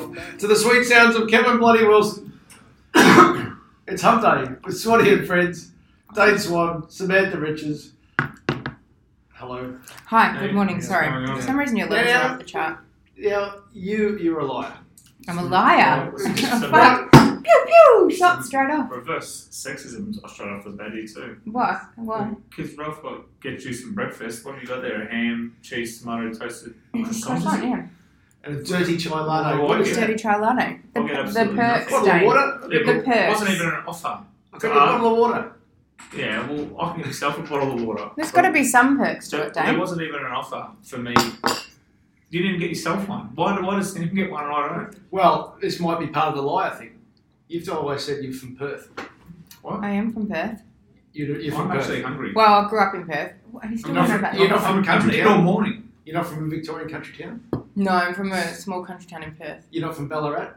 Half a cough. To the sweet sounds of Kevin Bloody Wilson. it's Hump Day with Swanee and friends. Dane Swan, Samantha Richards. Hello. Hi, Hey, good morning. what's Sorry. going on? For some reason your letters Yeah. are off the chart. Yeah, you you're a liar. I'm a liar. Oh, it's just a Fuck. Pew pew! Shot straight off. Reverse sexism I straight off the bat here too. What? What? Because Ralph got get you some breakfast. What have you got there? A ham, cheese, tomato, toasted oh croissant. Croissant, yeah. And a dirty chai latte. Oh, What what is Yeah. Dirty try latte. The, I'll get the absolutely perks Bottle of day. water? Yeah, The it perks. wasn't even an offer. I've got a uh, bottle of water. Yeah, well, I can get myself a bottle of water. There's got to be some perks to There, it, there Dane. wasn't even an offer for me. You didn't even get yourself one. Why, why does Tim get one and I don't? Well, this might be part of the liar thing. You've always said you're from Perth. What? I am from Perth. You're, you're from I'm Perth. actually hungry. Well, I grew up in Perth. What, Are you still You're not talking from- about you're that? not from a I've country been all town. morning. You're not from a Victorian country town. No, I'm from a small country town in Perth. You're not from Ballarat.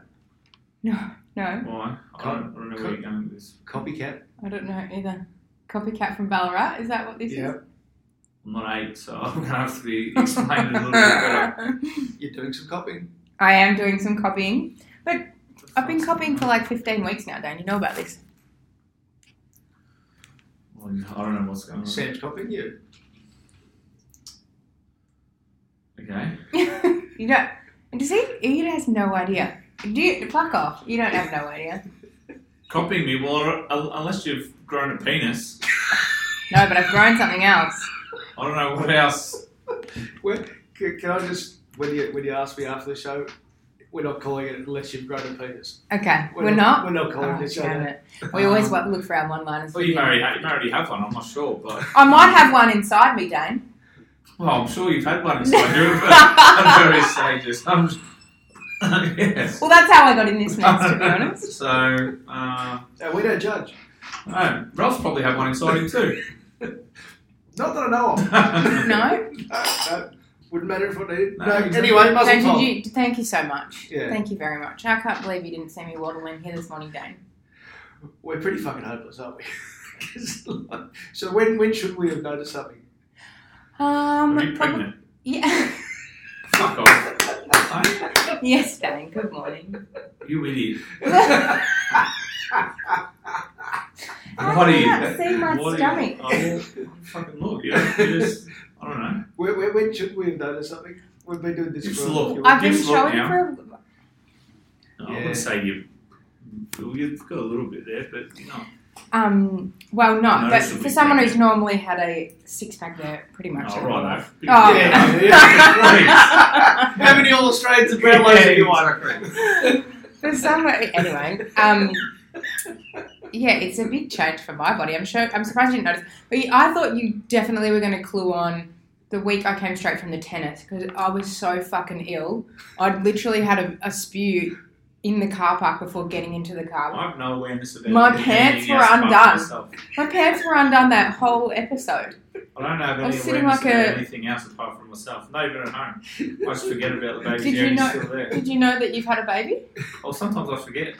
No, no. Why? I don't, I don't know where you're going with this. Copycat. I don't know either. Copycat from Ballarat? Is that what this Yeah. is? I'm not eight, so I'm going to have to be explained a little bit better. You're doing some copying. I am doing some copying. But I've been copying for like 15 weeks now, Dane. You know about this. Well, I don't know what's going on. Sam's copying you. Okay. you don't. And see, he has no idea. Do you, fuck off. You don't have no idea. Copying me, well, uh, unless you've grown a penis. No, but I've grown something else. I don't know what else. Well, can, can I just, when you when you ask me after the show, we're not calling it unless you've grown a penis. Okay, we're, not. We're not calling Oh, this show damn it. We always um, wa- look for our one-liners. Well, you already, ha- you already have one, I'm not sure, but. I might have one inside me, Dane. Well, I'm sure you've had one inside you, but at various stages. I'm just, yes. Well, that's how I got in this mess, to be honest. So, uh, Uh, we don't judge. no, Ralph's probably had one inside him too. Not that I know of. No? No, no. Wouldn't matter if I did. No, No, exactly. anyway, muzzle Dane, top. did you, thank you so much. Yeah. Thank you very much. I can't believe you didn't see me waddling here this morning, Dane. We're pretty fucking hopeless, aren't we? 'Cause, like, so when when should we have noticed something? Um, Are you probably- pregnant? Yeah. Fuck off. yes, Dane. Good morning. You idiot. How What do are you you? not see my what stomach? Are you, oh, well, fucking look. You, know, you just, I don't know. when, when, when should we have noticed something? We've been doing this Just for a look. I've been Give us a look showing now. for. A, No, I wouldn't say you. You've got a little bit there, but you know. Um. Well, not. But for someone who's normally had a six pack, there pretty much. Oh, every right. Oh. Yeah, yeah. How many all Australians and brown Yeah, do you want? For some, anyway. Um. Yeah, it's a big change for my body. I'm sure. I'm surprised you didn't notice. But I thought you definitely were going to clue on the week I came straight from the tennis because I was so fucking ill. I'd literally had a, a spew in the car park before getting into the car. I have no awareness of it. My pants were undone. My pants were undone that whole episode. I I don't have I any was sitting like about a- anything else apart from myself. Not even at home. I just forget about the baby. Did you know? still there. Did you know that you've had a baby? Well, sometimes I forget.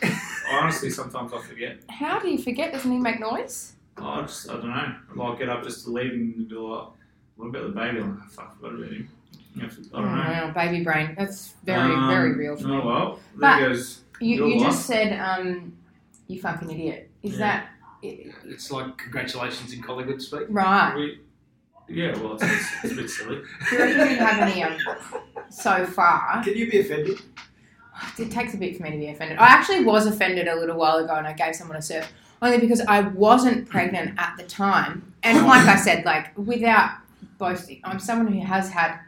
Honestly, sometimes I forget. How do you forget? Doesn't he make noise? I just, I don't know. I'll get up just to leave and be like, what about the baby? I'm like, oh, fuck, I forgot about him. You know, I don't know. Oh, baby brain. That's very, Um, very real for Oh, me. well, But goes. You, your you life. just said, um, you fucking idiot. Is Yeah. that It's like congratulations in Collingwood speak. right? We, yeah, well, it's, it's, it's a bit silly. Do you reckon you have any um, so far? Can you be offended? It takes a bit for me to be offended. I actually was offended a little while ago and I gave someone a surf only because I wasn't pregnant at the time. And like I said, like without boasting, I'm someone who has had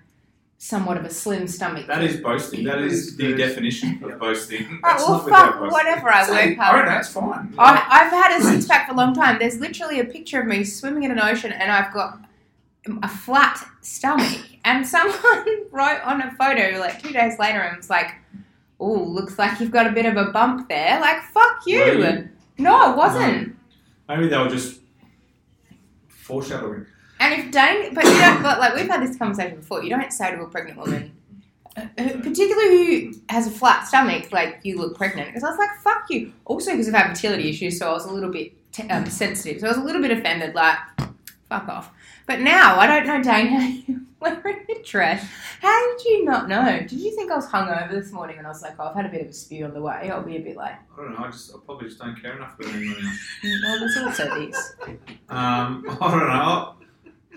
somewhat of a slim stomach. That is boasting. That is the definition of boasting. Right, well, not fuck, boasting. whatever. I Say, work hard. Oh, Alright, that's fine. I, I've had a six pack for a long time. There's literally a picture of me swimming in an ocean, and I've got a flat stomach. And someone wrote on a photo like two days later and was like, "Oh, looks like you've got a bit of a bump there." Like, fuck you. Were you? No, it wasn't. Maybe they were just foreshadowing. And if Dane, but you don't, but like we've had this conversation before. You don't say to a pregnant woman, uh, particularly who has a flat stomach, like you look pregnant. Because I was like, fuck you. Also because I've fertility issues, so I was a little bit t- um, sensitive. So I was a little bit offended, like, fuck off. But now I don't know, Dane, how you wearing a dress. How did you not know? Did you think I was hungover this morning and I was like, oh, I've had a bit of a spew on the way. I'll be a bit like, I don't know. I just, I probably just don't care enough about anyone else. "Mm, well, there's also this. Um, I don't know.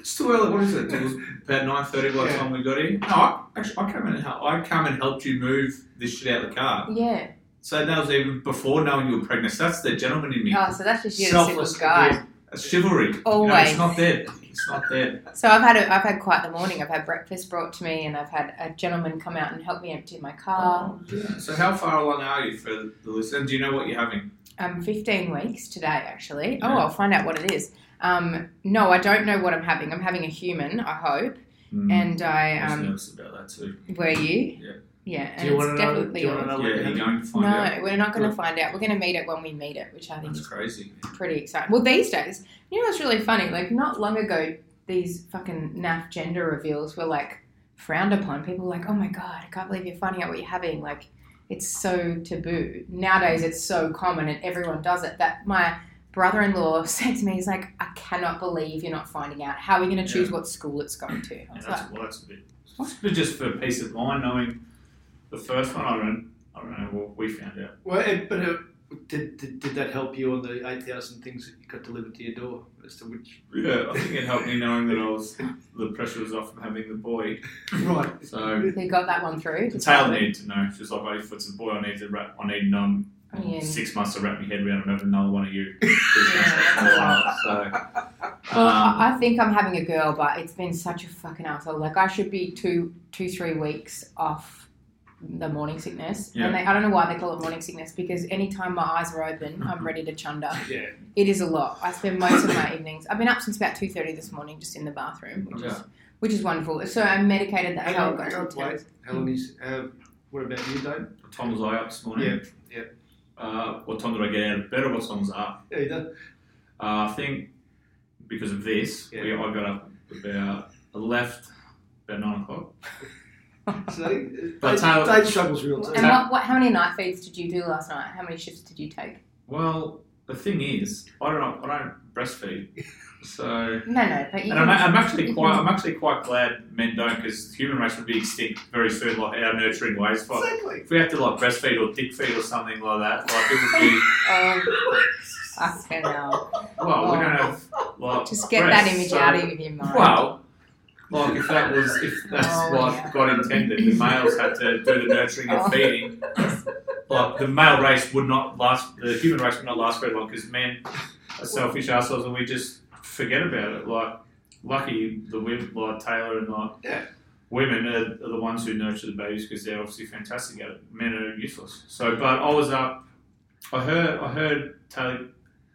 It's too early. What is it? It was about nine thirty by the Yeah. time we got here. No, I, actually, I came in and helped. I came and helped you move this shit out of the car. Yeah. So that was even before knowing you were pregnant. So that's the gentleman in me. Oh, so that's just you, the Selfless simple guy. yeah. That's chivalry. You know, Always. it's not there. It's not there. So I've had a, I've had quite the morning. I've had breakfast brought to me, and I've had a gentleman come out and help me empty my car. So how far along are you for the list? And do you know what you're having? Um, 15 weeks today, actually. Oh, Yeah. I'll find out what it is. Um, no, I don't know what I'm having. I'm having a human, I hope. Mm. And I, I was um, nervous about that too. were you? Yeah. Yeah, and Do you want it's to know? Do definitely you want to yours. know? Yeah, you're you're going to find No, out. we're not going to find out. We're going to meet it when we meet it, which I think That's is crazy. pretty exciting. Well, these days, you know it's really funny? Like, not long ago, these fucking naff gender reveals were like frowned upon. People were like, oh my god, I can't believe you're finding out what you're having. Like, it's so taboo. Nowadays, it's so common and everyone does it that my brother in law said to me, he's like, I cannot believe you're not finding out. How are we going to choose Yeah. what school it's going to? I Yeah, that's, like, well, that's a bit. It's a just for peace of mind, knowing the first one. I don't. I don't know. Well, we found out. Well, it, but uh, did, did, did that help you on the 8,000 things that you got delivered to your door as to which? Yeah, I think it helped me knowing that I was the pressure was off from having the boy. Right. So we got that one through. to Taylor start with. needed to know. She was like, "Oh, if it's a boy, I need to wrap. I need um Yeah. six months to wrap my head around and have another one of you." Yeah. so, Well, um, I I think I'm having a girl, but it's been such a fucking asshole. Like I should be two, two, three weeks off the morning sickness, Yeah. and they, I don't know why they call it morning sickness because anytime my eyes are open, I'm ready to chunder. Yeah. It is a lot. I spend most of my evenings. I've been up since about two thirty this morning, just in the bathroom, which is which is wonderful. So I'm medicated. That's Hang how on, it hang on, on wait. Tuesdays. How long is, uh, what about you, Dave? what time was I up this morning? Yeah, Yeah, Uh, what time did I get out of bed or what time was up? Yeah, you done? Uh, I think because of this, Yeah. we, I got up about, I left about nine o'clock. See? But Dave, Taylor- Dave struggles real too. And what, what? How many night feeds did you do last night? How many shifts did you take? Well, the thing is, I don't, know, I don't breastfeed, so. No, no, but you. And I'm, I'm actually quite, I'm actually quite glad men don't, because human race would be extinct very soon, like our nurturing ways. But Exactly. if we have to like breastfeed or dick feed or something like that, like it would be. Um, fucking hell. Well, we don't have like. Just get that image so- out of your mind. Well, like if that was if that's Oh, what yeah. God intended, the males had to do the nurturing and Oh. feeding. Like the male race would not last, the human race would not last very long because men selfish assholes and we just forget about it. Like lucky the women like Taylor and like Yeah. women are, are the ones who nurture the babies because they're obviously fantastic at it. Men are useless. So, but I was up. I heard I heard Taylor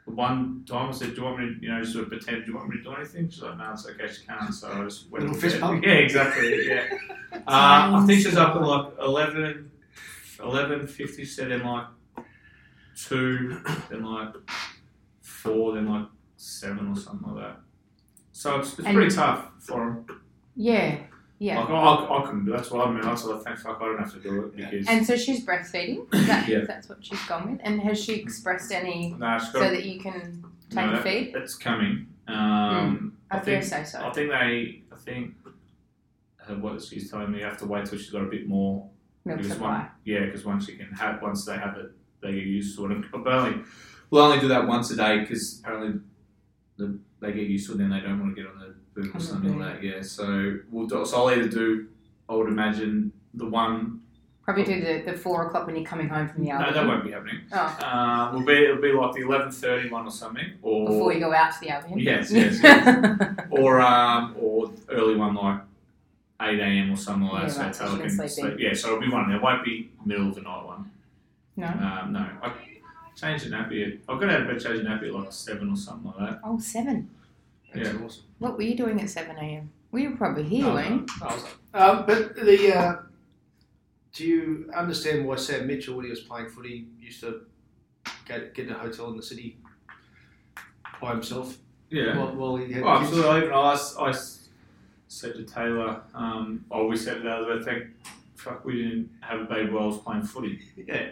one time I said, "Do you want me to, you know, sort of pretend? Do you want me to do anything?" She's like, "No, it's okay. She can't." So I just went Little bed. Yeah, exactly. Yeah. uh, I think she's up at like 11, 11 50, said then like two, then like four, then like seven or something like that. So it's, it's And- pretty tough for them. Yeah, yeah. Like, I, I, I couldn't do That's what I mean. That's what I think. Fuck, I don't have to do it because. And so she's breastfeeding. Is that, Yeah. That's what she's gone with. And has she expressed any no, she's so got, that you can take no, a that- feed? It's coming. Um, I, I dare think. say so. I think they. I think. uh, What she's telling me, you have to wait till she's got a bit more Milk because supply. one, yeah, because once you can have, once they have it, they get used to it. But only, we'll only do that once a day because apparently the, they get used to it. Then they don't want to get on the boob On or something like that. Yeah, so we'll do, so I'll either do. I would imagine the one. Probably do the, the four o'clock when you're coming home from the No, that won't be happening. Oh, Uh, will be it'll be like the eleven thirty one or something, or before you go out to the Albion. Yes, yes, yes. or um, or early one like eight a.m. or something like Yeah, that. right, so so can can sleep sleep. Yeah, so it'll be one. There won't be middle of the night one. no. Um, no, I changed the nappy. At, I got out of bed, changed the nappy at like seven or something like that. Oh, seven. That's Yeah. awesome. What were you doing at seven a.m.? We were probably here, weren't was Um, but the uh, do you understand why Sam Mitchell, when he was playing footy, used to get, get in a hotel in the city by himself Yeah. while, while he had Oh, kids? absolutely. Even I, s- I s- said to Taylor, um, oh, we said the other day, thank fuck, we didn't have a baby while I was playing footy. Yeah.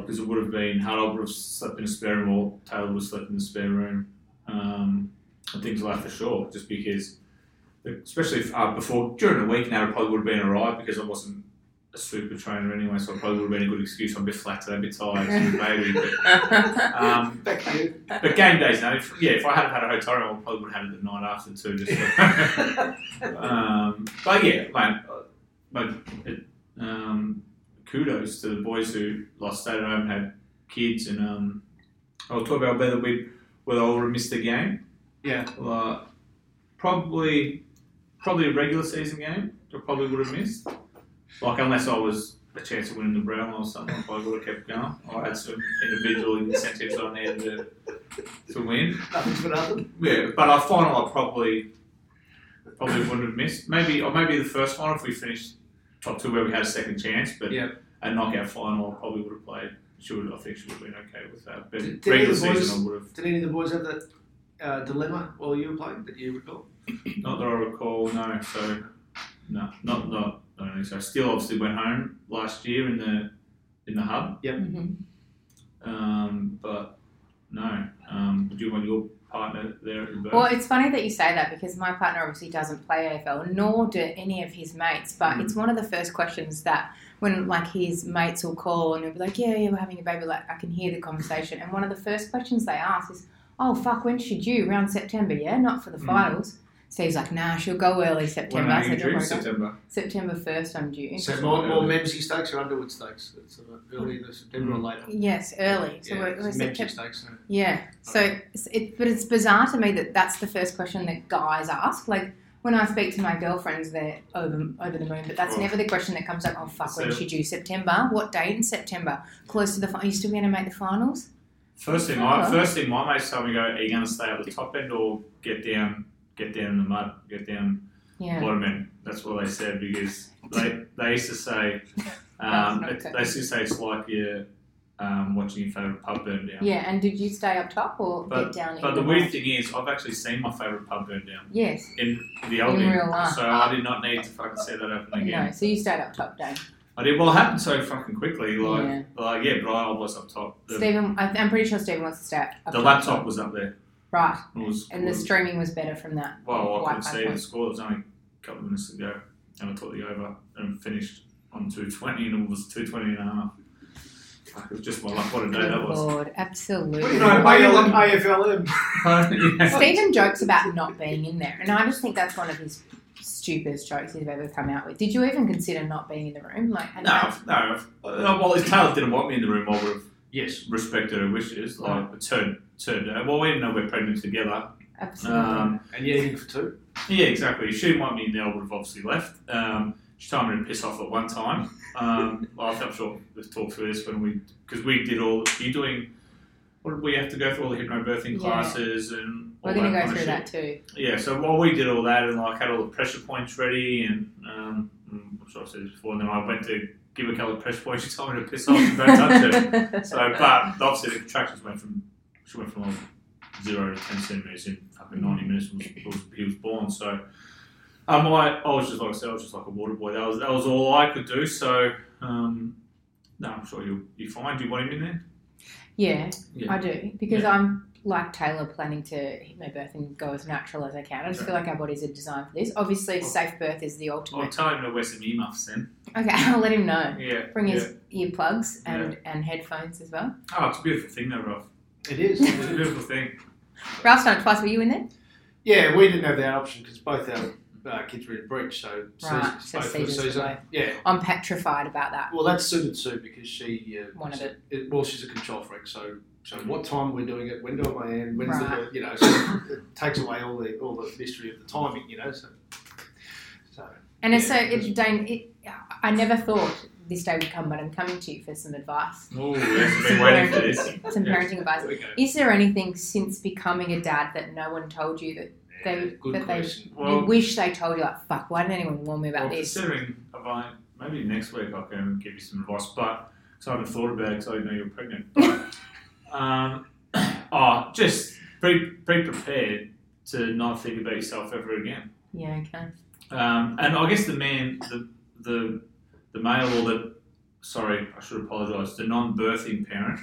Because it would have been, Harold would have slept in a spare room or Taylor would have slept in the spare room. Um, and things like that for sure, just because, especially if, uh, before, during the week now, it probably would have been alright because I wasn't a super trainer anyway, so it probably would have been a good excuse. I'm a bit flat today, a bit tired, a baby. But, um, but game days now, if, yeah, if I hadn't had a hotel room, I probably would have had it the night after too. Just so- um, but yeah, man, uh, but it, um, kudos to the boys who like stayed at home and had kids, and um, I'll talk about whether we whether I would have missed the game. Yeah. Like, probably, probably a regular season game. I probably would have missed. Like unless I was a chance of winning the Brown or something, I probably would have kept going. I had some individual incentives on there to to win. Nothing's for nothing. Yeah, but our final I probably probably wouldn't have missed. Maybe or maybe the first one if we finished top two where we had a second chance, but Yeah. A knockout final I probably would have played. Should I think she would have been okay with that. But Did- did regular any of the boys- season I would have Did any of the boys have that uh, dilemma while you were playing that you recall? not that I recall, no. So no, not not I don't think so. I still obviously went home last year in the in the hub. Mhm. Um, but no. Um, do you want your partner there at the birth? Well, it's funny that you say that because my partner obviously doesn't play AFL, nor do any of his mates. But Mm. it's one of the first questions that when like his mates will call and they'll be like, "Yeah, yeah, we're having a baby." Like I can hear the conversation, and one of the first questions they ask is, "Oh fuck, when should you? Around September, yeah? Not for the Mm. finals." Steve's like, "Nah, she'll go early when September." are you don't due? worry about it. September. September first, I'm due. So more, more Memsey stakes or Underwood stakes? It's uh, early in September or later. Yes, early. So yeah, we're, we're Memsey stakes. So. Yeah. So, it's- it, but it's bizarre to me that that's the first question that guys ask. Like when I speak to my girlfriends, they're over over the moon. But that's Oh. never the question that comes up. Oh fuck, when So- should you September? What date in September? Close to the. final. Are you still going to make the finals? First thing, I, first thing my mates tell me go, are you going to stay at the top end or get down, get down in the mud, get down Yeah. bottom end? That's what they said because they they used to say, um, it, they used to say it's like you're um, watching your favourite pub burn down. Yeah. And did you stay up top or But, get down? but in the the weird thing is, I've actually seen my favourite pub burn down Yes. in the Albion, real life. so I did not need to fucking see that happen again. No. So you stayed up top, Dave. I did. Well, it happened so fucking quickly. Like, Yeah. like yeah, but I was up top. The, Stephen, I, I'm pretty sure Stephen wants to stay up. the top. laptop was up there. Right. Was, And the was- streaming was better from that. Well, I couldn't see the score. It was only a couple of minutes ago, and I took the over and finished on 220, and it was 220 and a half. Fuck, It was just my luck. What a day that was. Lord, absolutely. What do you know? AFLM. AFLM. Yeah. Stephen jokes about not being in there, and I just think that's one of his stupidest jokes he's ever come out with. Did you even consider not being in the room? Like, and No, no. Uh, Well, if Taylor didn't want me in the room, I would have Yes. respected her wishes. Like, but turned, turned. uh, Well, we didn't know we're pregnant together. absolutely. Um, And you're eating for two. Yeah, exactly. If she didn't want me in there, I would have obviously left. Um, she told me to piss off at one time. Um, well, I'm sure we've talked through this when we, because we did all, you doing, what did we have to go through all the hypnobirthing Yeah. classes and all We're going to go through that too. Yeah, so while we did all that and like had all the pressure points ready and, um, mm, I'm sure I've said this before, and then I went to give a couple of pressure points, she told me to piss off and don't touch it. So, but obviously the contractions went from, she went from like zero to ten centimeters in fucking ninety minutes. Was, was, he was born. So um, I, I was just like I said, I was just like a water boy. That was that was all I could do. So um, no, I'm sure you'll be fine. Do you want him in there? Yeah, Yeah. I do because Yeah. I'm like Taylor, planning to hit my birth and go as natural as I can. I just feel like our bodies are designed for this. Obviously, Well- safe birth is the I'll ultimate. tell him to wear some earmuffs then. Okay, I'll let him know. Yeah. Bring yeah. his earplugs and, and headphones as well. Oh, it's a beautiful thing, though, Ralph. It is. It's a beautiful thing. Ralph's done it twice. Were you in there? yeah, we didn't have that option because both our uh, kids were in breach, so Right, Susan- so both for the season. Yeah. I'm petrified about that. Well, that suited Sue because she uh, Wanted it. it. Well, she's a control freak, so so what time we're doing it, when do I end, when's Right. the you know, so it takes away all the all the mystery of the timing, you know. So, so And it's so, Yeah, it, Dane, it, I never thought this day would come, but I'm coming to you for some advice, Oh, yes, been waiting for this. some Yeah. parenting advice. There we go. Is there anything since becoming a dad that no one told you that yeah, they good that they question. you Well, wish they told you? Like, fuck, why didn't anyone warn me about well this? considering, if I, maybe next week I can give you some advice, but because I haven't thought about it because I didn't know you're pregnant. But, um, oh, just be, be prepared to not think about yourself ever again. Yeah, okay. Um, and I guess the man, the the the male or the sorry, I should apologise, the non-birthing parent,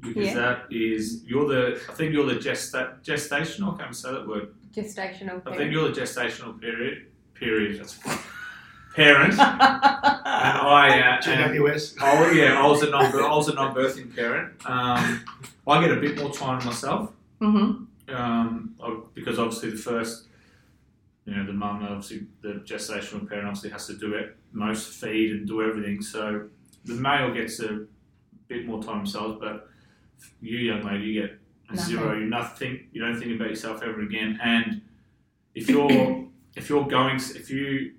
because Yeah. that is you're the I think you're the gesta- gestational. I can't say that word. Gestational. I think you're the gestational period period. That's parent, and I uh, and, GWS. Oh yeah, I was a non I was a non-birthing parent. Um, I get a bit more time myself Mm-hmm. um, because obviously the first, you know, the mum obviously the gestational parent obviously has to do it most feed and do everything. So the male gets a bit more time themselves, but you young lady you get a Nothing. zero. You nothing. You don't think about yourself ever again. And if you're if you're going if you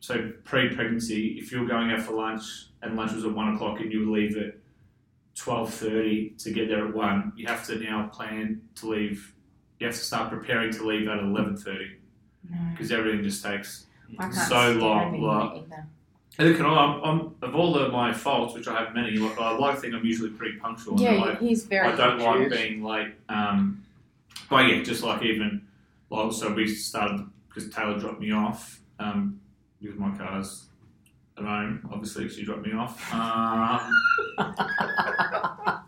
so pre-pregnancy, if you're going out for lunch and lunch was at one o'clock and you leave at twelve thirty to get there at one, you have to now plan to leave. You have to start preparing to leave at eleven thirty No, because everything just takes so long. Like, late either. and look, and I'm, I'm of all of my faults, which I have many. Like I like to think I'm usually pretty punctual. Yeah, like, he's very. I don't like being late. Um, but yeah, just like even, like, so we started because Taylor dropped me off um, because my car's at home. Obviously, she dropped me off. Um,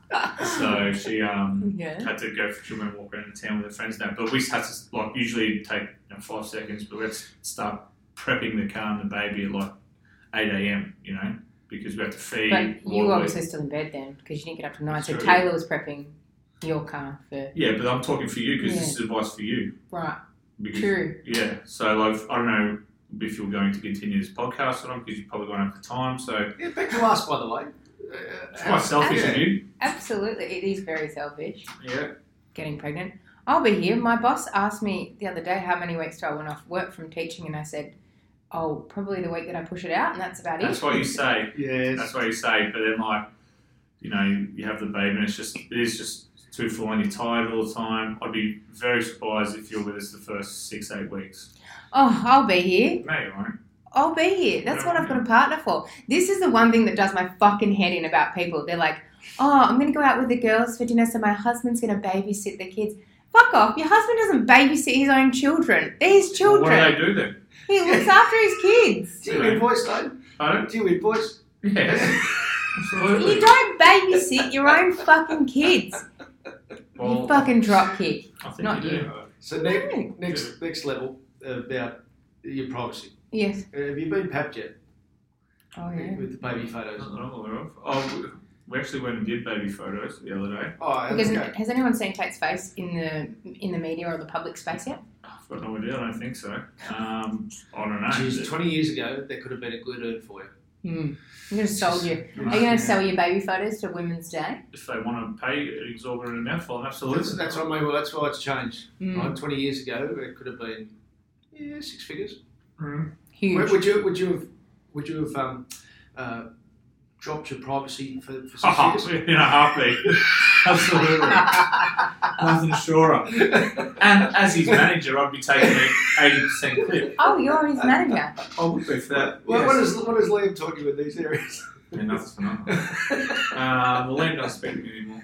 so she um, Yeah. had to go for she went walk around the town with her friends now. But we had to like usually take you know, five seconds, but let's start prepping the car and the baby at like eight a.m. You know, because we have to feed. But you were obviously still in bed then because you didn't get up till nine. So True. Taylor was prepping your car for Yeah, but I'm talking for you because Yeah. this is advice for you. right. Because, True. Yeah. So like I don't know if you're going to continue this podcast or not because you probably won't have the time. So Yeah, back to us, by the way. Uh, it's quite selfish of you. Absolutely, it is very selfish Yeah. getting pregnant. I'll be here. My boss asked me the other day how many weeks do I went off work from teaching, and I said, "Oh, probably the week that I push it out, and that's about it. That's what you say. Yes. That's what you say. But then like, you know, you have the baby and it's just it is just too full and you're tired all the time. I'd be very surprised if you're with us the first six eight weeks. Oh, I'll be here. No, you won't. I'll be here. That's what I've got a partner for. This is the one thing that does my fucking head in about people. They're like, oh, I'm going to go out with the girls for dinner, so my husband's going to babysit the kids. Fuck off. Your husband doesn't babysit his own children. They're his Well, what do children. they do then? He looks after his kids. Do you invoice, Dave? Pardon? Do you invoice? Yes. Absolutely. You don't babysit your own fucking kids. You fucking drop kick. I think not you do. you. So ne- No. next next level about your privacy. Yes. Uh, have you been papped yet Oh, yeah. with the baby photos? Not that I'm aware of. Oh, we- we actually went and did baby photos the other day. Oh, Because okay. has anyone seen Tate's face in the in the media or the public space yet? I've got no idea. I don't think so. Um, I don't know. Jeez, 20 years ago, there could have been a good earn for you. Hmm. I'm going to sell you. Are you going to sell your baby photos to Women's Day? If they want to pay an exorbitant amount for them, absolutely. That's, that's what I mean. Well, that's why it's changed. Mm. Right? 20 years ago, it could have been yeah, six figures. Mm. Huge. Would, would you would you have would you have um, uh, dropped your privacy for, for six Oh, years? in a heartbeat. Absolutely. Nothing surer. And as his manager, I'd be taking an 80% clip. Oh, you're his manager. I would be for that. What, yes. what, is, what is Liam talking with these areas? Yeah, nothing's for nothing. Um, the Liam doesn't speak to me anymore.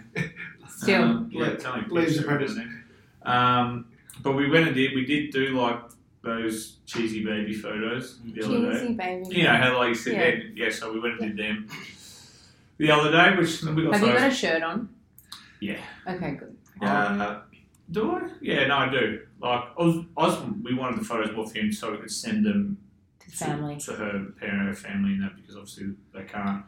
Still. Um, yeah, Le- it's only Leaves picture apprentice. Um, but we went and did. We did do like those cheesy baby photos the other day. Cheesy baby. You know how like you sit Yeah. there. Yeah, so we went and did them the other day, which we got Have you got a shirt on? Yeah. Okay, good. Uh, do I? Yeah, no, I do. Like, I was, I was, we wanted the photos more for him so we could send them To family. to, to her parent, her family, and that because obviously they can't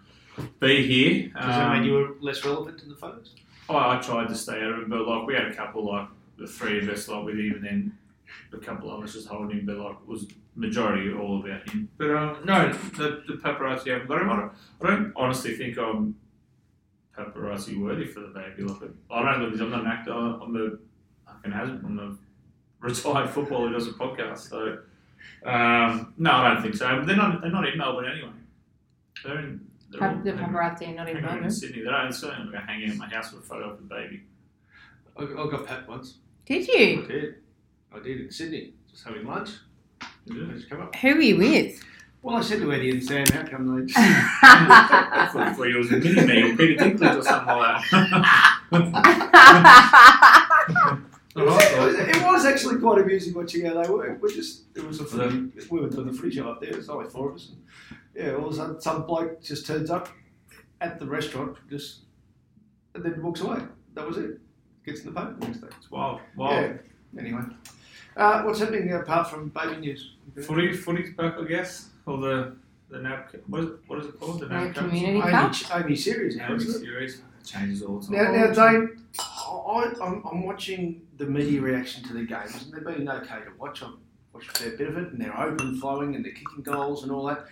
be here. Does that Um, mean you were less relevant in the photos? I, I tried to stay out of it, but like we had a couple, like the three of us, like with him, and then a couple of us just holding him, but like was majority all about him. But um, no, the, the paparazzi haven't got him. I don't, I don't honestly think I'm paparazzi worthy for the baby. Like, I don't look. I'm not an actor. I'm a fucking has I'm a retired footballer who does a podcast. So um, no, I don't think so. They're not. They're not in Melbourne anyway. They're in. They're all the hanging- paparazzi are not hanging in around in Melbourne. Sydney. They don't certainly going to hang out at my house with a photo of the baby. I, I got pet once. Did I you? did. I did in Sydney. Just having lunch. They just come up. Who were you with? Well, I said to Eddie and Sam, how come they just. I thought before you was a mini me or Peter Dinklage or something like that. it, was, it was actually quite amusing watching how they work. We just it was a footy, we were doing the footy show up there. There's only four of us. And, yeah, all of a sudden some bloke just turns up at the restaurant, just and then walks away. That was it. Gets in the paper the next day. It's wild. Wild. Yeah. Anyway, uh, what's happening apart from baby news? Footy, footy's back, I guess. Or the the NAB. What is it? What is it called? The The NAB community Only, cup? only series now, isn't it? series. It changes all the time. now now, Dane, I, I'm, I'm watching the media reaction to the games, and they've been okay to watch. I've watched a fair bit of it, and they're open flowing, and they're kicking goals and all that.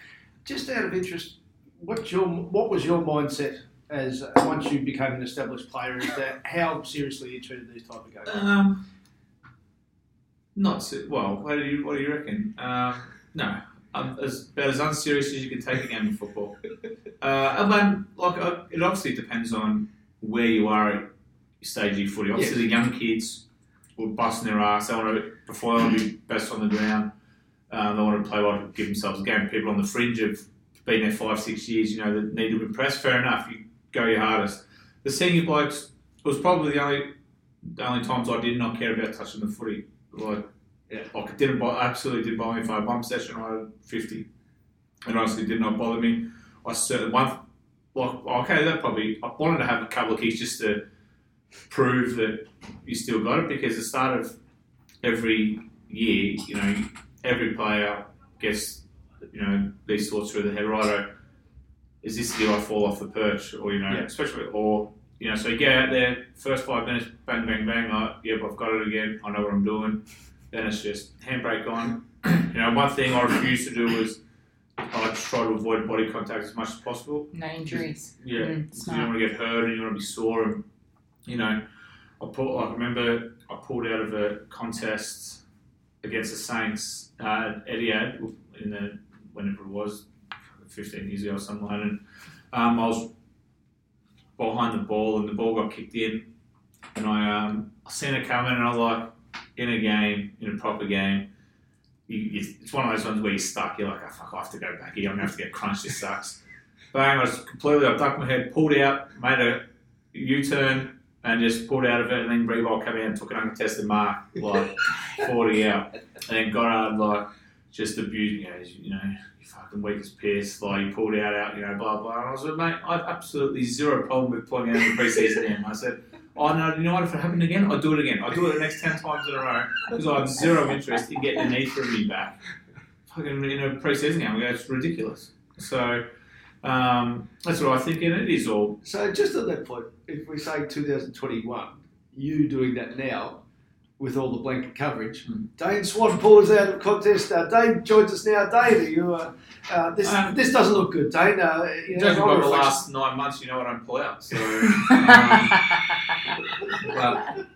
Just out of interest, what's your what was your mindset as uh, once you became an established player? Is that how seriously you treated these type of games? Um, not so, well. What do you What do you reckon? Um, no, um, as about as unserious as you can take a game of football. Uh, and then, like, uh, it obviously depends on where you are at stage of your footy. Obviously, the young kids were busting their ass. They want to before they want to be best on the ground. Um, they want to play well to give themselves a game. People on the fringe of been there five, six years, you know, that need to impress. Fair enough. You go your hardest. The senior blokes it was probably the only the only times I did not care about touching the footy. Like, yeah, like it didn't bo- absolutely didn't bother me if I had one session I had fifty. It honestly did not bother me. I certainly one like okay, that probably I wanted to have a couple of kicks just to prove that you still got it because the start of every year, you know, every player gets you know these thoughts through the head. Righto, is this the year I fall off the perch, or you know, Yeah. especially or you know, so you get out there, first five minutes, bang, bang, bang, like, yep, I've got it again, I know what I'm doing. Then it's just handbrake on. you know, one thing I refused to do was I try to avoid body contact as much as possible. No injuries. Yeah, Mm, you don't want to get hurt and you want to be sore. And you know, I pulled. I remember I pulled out of a contest against the Saints uh, at Etihad in the whenever it was, 15 years ago or something like that. And um, I was behind the ball and the ball got kicked in, and I um, I seen it coming and I was like, in a game, in a proper game. You, it's one of those ones where you're stuck. You're like, oh, fuck, I have to go back here. I'm gonna have to get crunched. This sucks. Bang! I was completely. I ducked my head, pulled out, made a U-turn, and just pulled out of it. And then Riewoldt came out and took an uncontested mark, like 40 out, and then got out like just abusing you. You know, you fucking weak as piss. Like you pulled out, out. You know, blah blah. And I was like, mate, I have absolutely zero problem with pulling out in the preseason game. I said. Oh no! You know what? If it happened again, I'd do it again. I'd do it the next ten times in a row because I have zero interest in getting a knee from me back. Fucking you know, pre-season game, it's ridiculous. So um, that's what I think, and it is all. So just at that point, if we say 2021, you doing that now with all the blanket coverage, Hmm. Dane Swan pulls out of contest. Uh, Dane joins us now. Dane, are you, uh, uh, this Um, this doesn't look good, Dane. Uh, you know, Judging by the last nine months, you know I don't pull out. So, um, but,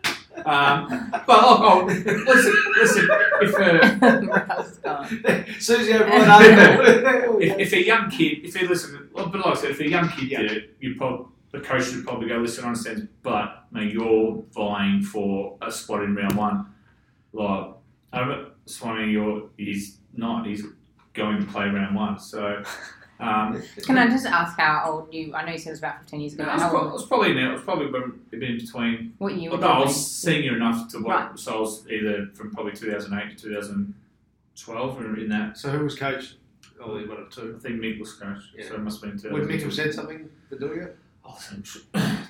um, but oh, oh, listen, listen. If a Susie over if, if a young kid, if he listen, but like I said, if a young kid Yeah. did it, you probably the coach should probably go listen. I understand, but mate, you're vying for a spot in round one. Like, I don't, Swanee, you're he's not. He's going to play round one. So, Um, Can I just ask how old you? I know you said it was about 15 years ago. no, but I was, how pro- I was probably now. It was probably when- in between. what year Well, were no, I you was senior enough to work. Right. So I was either from probably 2008 to 2012, or in that. So who was coach? Oh, one of I two. think Mick was coach. Yeah. So it must have been. Would 2012. Mick have said something for doing it? Oh, I'm sure.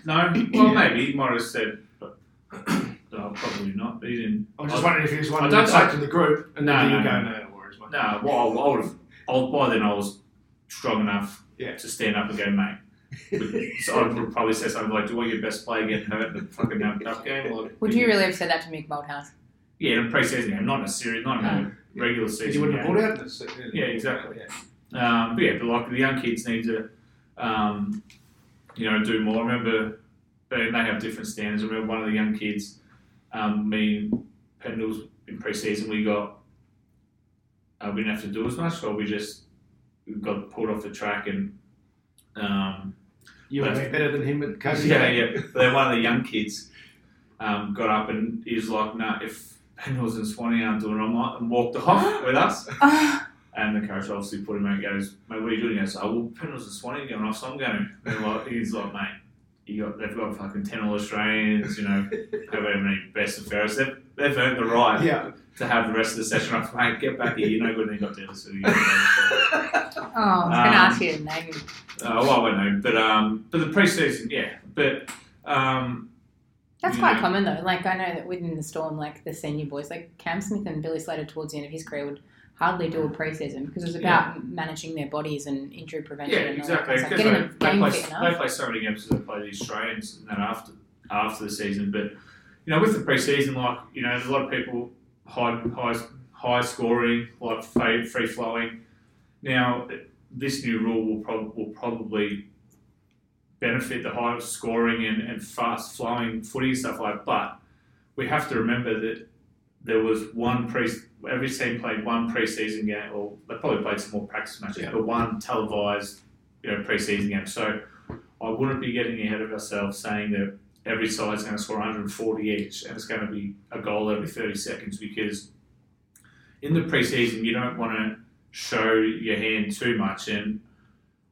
no, well, maybe Morris said, but no, probably not. He didn't. I'm just I- wondering if he was one I who don't say- to the group and No, no, you go, no. no, no worries, mate. No, well, I, I would have. I, by then, I was strong enough Yeah. to stand up and go, mate. so I would probably say something like, "Do you want your best player getting hurt in a fucking um, cup game?" Or, Would you really have said that to Mick Malthouse? Yeah, in a pre-season game, not in a series, not in a regular season you wouldn't game. have pulled out in this. Yeah, exactly. Yeah. Um, but yeah, but like the young kids need to, um, you know, do more. I remember, but they have different standards. I remember one of the young kids, um, me and Pendles in pre-season, we got, uh, we didn't have to do as much, so we just we got pulled off the track and, um, You would have been better than him at coaching. yeah, yeah. But then one of the young kids um, got up and he was like, "No, if Pendles and Swanee aren't doing it, I'm not," and walked off with us. And the coach obviously put him out and goes, mate, what are you doing? He goes, oh, well, Pendles and Swanee are going off, so I'm going. And like, he's like, mate, you got, they've got fucking 10 All Australians, you know, however many best and fairest. They've, they've earned the right Yeah. to have the rest of the session off. Mate, get back here. You're no good. And he got down to City. Uh, Oh, I was going to Um, ask you to name him. well, I won't know. But, um, but the preseason, yeah. But, um, That's quite know, common though. Like I know that within the storm, like the senior boys, like Cam Smith and Billy Slater towards the end of his career would hardly do a preseason because it was about managing their bodies and injury prevention Yeah, and exactly. that kind of stuff. Because Getting they, them they, play, they play so many games as they play the Australians and then after after the season. But you know, with the preseason, like you know, there's a lot of people high high high scoring, like free free flowing. Now, this new rule will, prob- will probably benefit the high scoring and, and fast flowing footy and stuff like. that. But we have to remember that there was one pre every team played one preseason game, or they probably played some more practice matches, Yeah. but one televised you know preseason game. So I wouldn't be getting ahead of ourselves saying that every side's going to score 140 each and it's going to be a goal every 30 seconds because in the preseason you don't want to show your hand too much and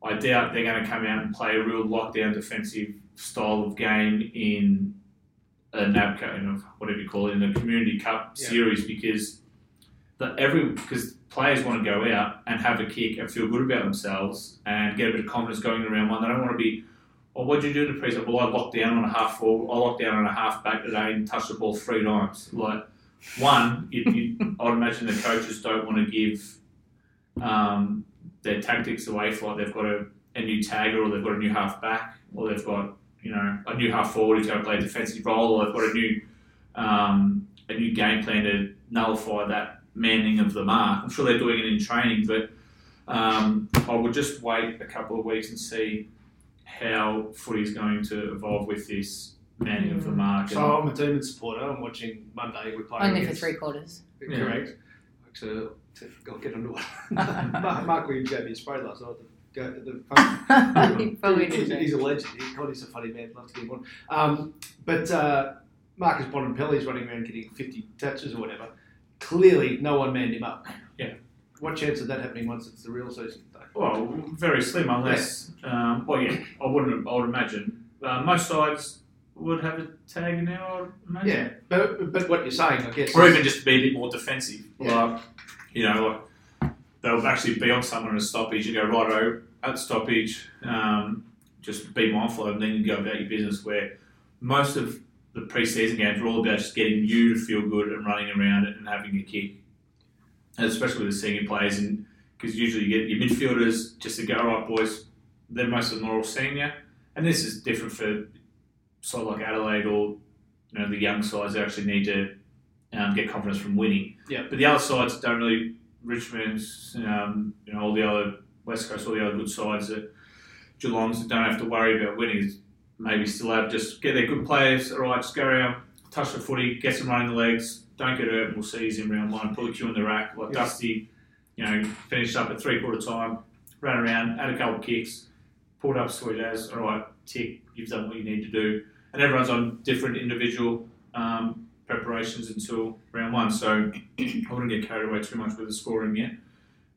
I doubt they're going to come out and play a real lockdown defensive style of game in a NAB Cup, you know, whatever you call it, in the Community Cup Yeah. series because the every because players want to go out and have a kick and feel good about themselves and get a bit of confidence going around one. They don't want to be, oh, what did you do in the preseason? Well, I locked down on a half forward, I locked down on a half back today and touched the ball three times. Like one, you, you, I'd imagine the coaches don't want to give um, their tactics away for like they've got a, a new tagger or they've got a new half back or they've got you know a new half forward who's going to play a defensive role or they've got a new um, a new game plan to nullify that manning of the mark. I'm sure they're doing it in training, but um, I would just wait a couple of weeks and see how footy is going to evolve with this manning of the mark. So I'm a Demon supporter. I'm watching Monday. We're playing Only for three quarters. Correct. Actually, I'll get onto it. Mark, Mark Williams gave me a spray last night. The, the, You he's, he's a legend. He, God, he's a funny man. Love to get one. Um, but uh, Marcus Bontempelli's running around getting 50 touches or whatever. Clearly, no one manned him up. Yeah. What chance of that happening once it's the real season? Though? Well, very slim, unless. Um, well, yeah, I wouldn't. I would imagine uh, most sides would have a tag now. I would imagine. Yeah, but but what you're saying, I guess, or even just be a bit more defensive. Yeah. Like, you know, like they'll actually be on someone at a stoppage. and go right righto at stoppage. Um, just be mindful of, and then you go about your business. Where most of the preseason games are all about just getting you to feel good and running around it and having a kick, and especially with the senior players. And because usually you get your midfielders just to go, all right, boys. They're most of them are all senior, and this is different for side like Adelaide or you know the young sides. They actually need to um, get confidence from winning. Yeah. But the other sides don't really. Richmond's, um, you know, all the other West Coast, all the other good sides that Geelong's that don't have to worry about winning. Maybe still have just get their good players. All right, just go around, touch the footy, get some running the legs. Don't get hurt. and We'll see you in round one. Put a queue in the rack like Yeah. Dusty. You know, finished up at three quarter time, ran around, had a couple of kicks, pulled up sweet as. All right, tick. You've done what you need to do. And everyone's on different individual um, preparations until round one. So I wouldn't get carried away too much with the scoring yet.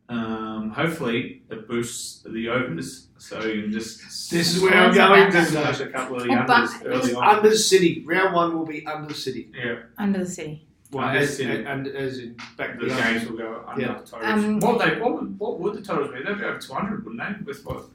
Um, hopefully, it boosts the overs, so you can just. This is where I'm going to smash a couple of the unders but- early on. Under the City. Round one will be under the City. Yeah, Under the city. well, as, City. and, as in back the the games will go under Yeah. totals. Um, what they what would, what would the totals be? They'd be over two hundred, wouldn't they? With what?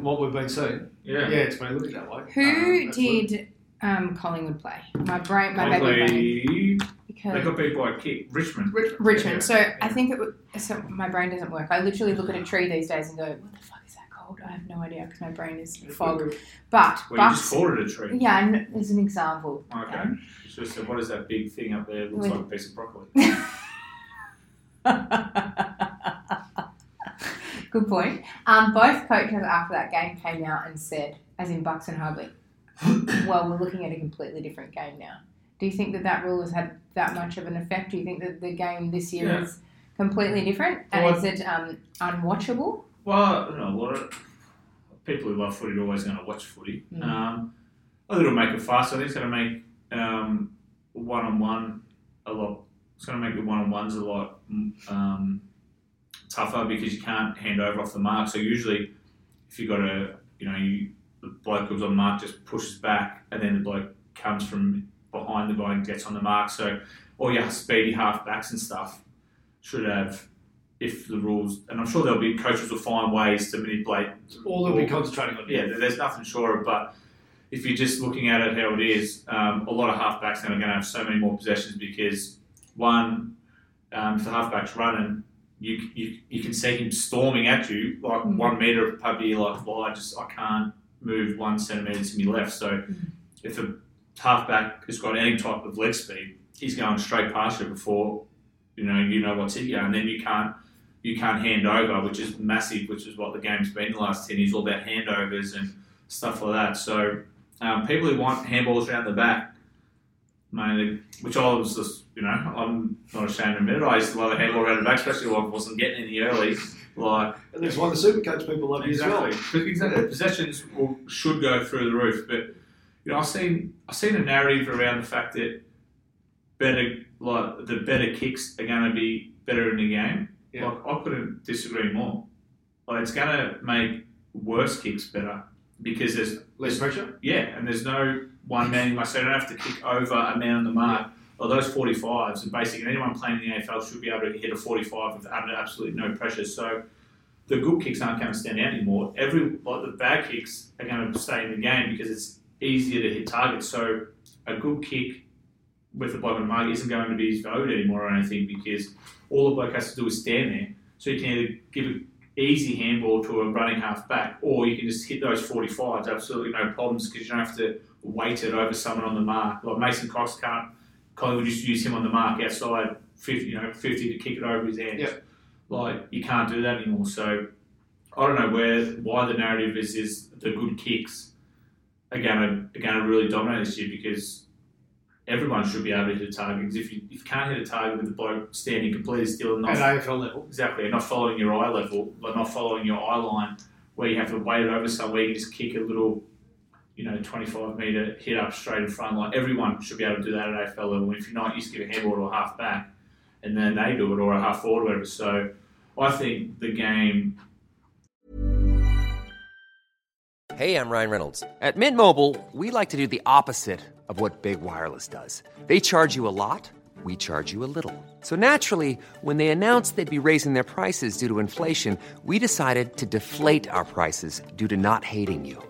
what we've been seeing. Yeah. Yeah, it's been looking that way. Who Um, absolutely. did um, Collingwood play? My brain, my baby brain. Because they got beat by a kick. Richmond. Richmond. Yeah. So I think it would. So my brain doesn't work. I literally look at a tree these days and go, "What the fuck is that called?" I have no idea because my brain is fog. But Well, you just called it a tree. Yeah, and as an example. Okay. It's just what is that big thing up there? It looks With- like a piece of broccoli. Good point. Um, both coaches after that game came out and said, as in Bucks and Hardwick, well, we're looking at a completely different game now. Do you think that that rule has had that much of an effect? Do you think that the game this year Yeah. is completely different? And Well, is it um, unwatchable? Well, know, a lot of people who love footy are always going to watch footy. Mm. Um, I think it'll make it faster. I think it's going to make um, one-on-one a lot. It's going to make the one-on-ones a lot um, tougher because you can't hand over off the mark. So usually, if you've got a, you know, you, the bloke who's on mark just pushes back, and then the bloke comes from behind the guy and gets on the mark. So all your speedy half backs and stuff should have if the rules, and I'm sure there'll be coaches will find ways to manipulate. All they'll be concentrating on. Yeah, there's nothing sure but if you're just looking at it how it is, um, a lot of halfbacks now are going to have so many more possessions because one, um, if the halfback's running, you, you you can see him storming at you like Mm. one meter probably you're like, well, I just I can't move one centimetre to my left. So if a halfback has got any type of leg speed, he's going straight past you before you know you know what's in you, and then you can't you can't hand over, which is massive, which is what the game's been the last ten years, all about handovers and stuff like that. So um, people who want handballs around the back, mainly, which I was just you know I'm not ashamed to admit it. I used to love a handball around the back, especially when I wasn't getting any early. Like And that's why the super coach people love you as well. Exactly. But exactly. Possessions will, should go through the roof, but you know, I've seen I've seen a narrative around the fact that better like the better kicks are going to be better in the game. Yeah. Like I couldn't disagree more. Like it's going to make worse kicks better because there's Less pressure. yeah, and there's no one man so you don't have to kick over a man on the mark. Well, those 45s, and basically anyone playing in the AFL should be able to hit a 45 with under absolutely no pressure. So the good kicks aren't going to stand out anymore. Every like the bad kicks are going to stay in the game because it's easier to hit targets. So a good kick with the bloke on mark isn't going to be as valued anymore or anything because all the bloke has to do is stand there. So you can either give an easy handball to a running half back or you can just hit those 45s, absolutely no problems because you don't have to weight it over someone on the mark. Like Mason Cox can't, Collingwood used to use him on the mark outside 50, you know, 50 to kick it over his hands. Yep. Like you can't do that anymore. So I don't know where why the narrative is is the good kicks are gonna are gonna really dominate this year because everyone should be able to hit a target. Because if you, if you can't hit a target with the bloke standing completely still and not At AFL level. exactly and not following your eye level, but not following your eye line, where you have to wait it over somewhere, you just kick a little, you know, 25 metre hit up straight in front. Like everyone should be able to do that at AFL level. If you're not, you just give a handball to a half back, and then they do it, or a half forward, or whatever. So I think the game Hey, I'm Ryan Reynolds. At Mint Mobile, we like to do the opposite of what Big Wireless does. They charge you a lot, we charge you a little. So naturally, when they announced they'd be raising their prices due to inflation, we decided to deflate our prices due to not hating you.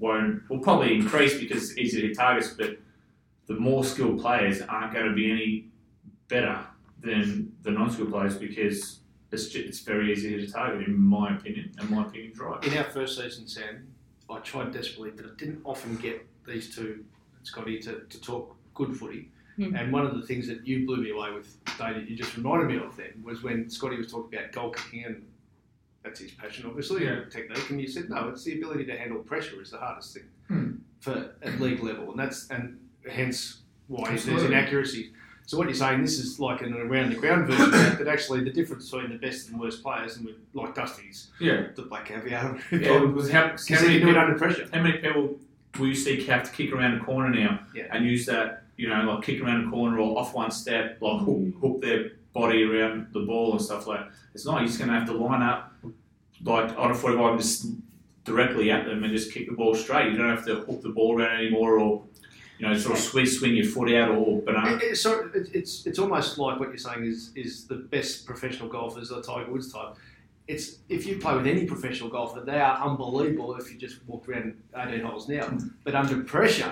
won't will probably increase because it's easier to hit targets, but the more skilled players aren't going to be any better than the non-skilled players because it's ju- it's very easy to target, in my opinion, and my opinion's right. In our first season, Sam, I tried desperately, but I didn't often get these two, Scotty, to, to talk good footy. Hmm. And one of the things that you blew me away with, Dave, you just reminded me of then, was when Scotty was talking about goal kicking, and that's his passion, obviously, Yeah. and technique. And you said, no, it's the ability to handle pressure is the hardest thing Hmm. for at league level, and that's and hence why there's Absolutely. inaccuracies. So what you're saying, this is like an around the ground version of that, that actually the difference between the best and worst players, and with like Dusty's, Yeah. the black caviar, Yeah, because how, how many do it people, under pressure. how many people will you see have to kick around the corner now Yeah. and use that, you know, like kick around the corner or off one step, like hook, hook their body around the ball and stuff like that. It's not, you're just going to have to line up like on a 45 and just directly at them and just kick the ball straight. You don't have to hook the ball around anymore or, you know, sort of swing, swing your foot out or banana. It- it's, so, it- it's it's almost like what you're saying is is the best professional golfers, the Tiger Woods type. It's if you play with any professional golfer, they are unbelievable. If you just walk around 18 holes now, but under pressure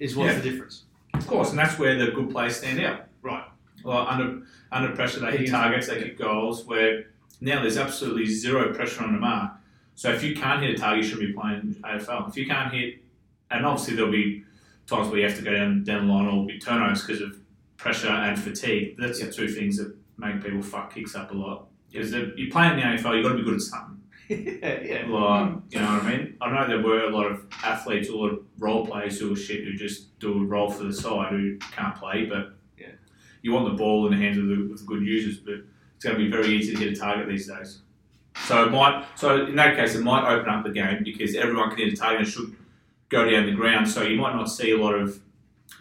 is what's Yeah. the difference. Of course, and that's where the good players stand out. Right. Well, under under pressure, they hit targets, they kick goals. Where now there's absolutely zero pressure on the mark. So if you can't hit a target, you should be playing AFL. If you can't hit, and obviously there'll be times where you have to go down down the line, or be turnovers because of pressure and fatigue. That's the two things that make people fuck kicks up a lot. Because you're playing in the AFL, you've got to be good at something. yeah, yeah. Like, hmm. you know what I mean? I know there were a lot of athletes, a lot of role players who are shit who just do a role for the side who can't play, but Yeah. You want the ball in the hands of the, of the good users, but it's going to be very easy to hit a target these days. So it might, so in that case, it might open up the game because everyone can hit a target and should go down the ground. So you might not see a lot of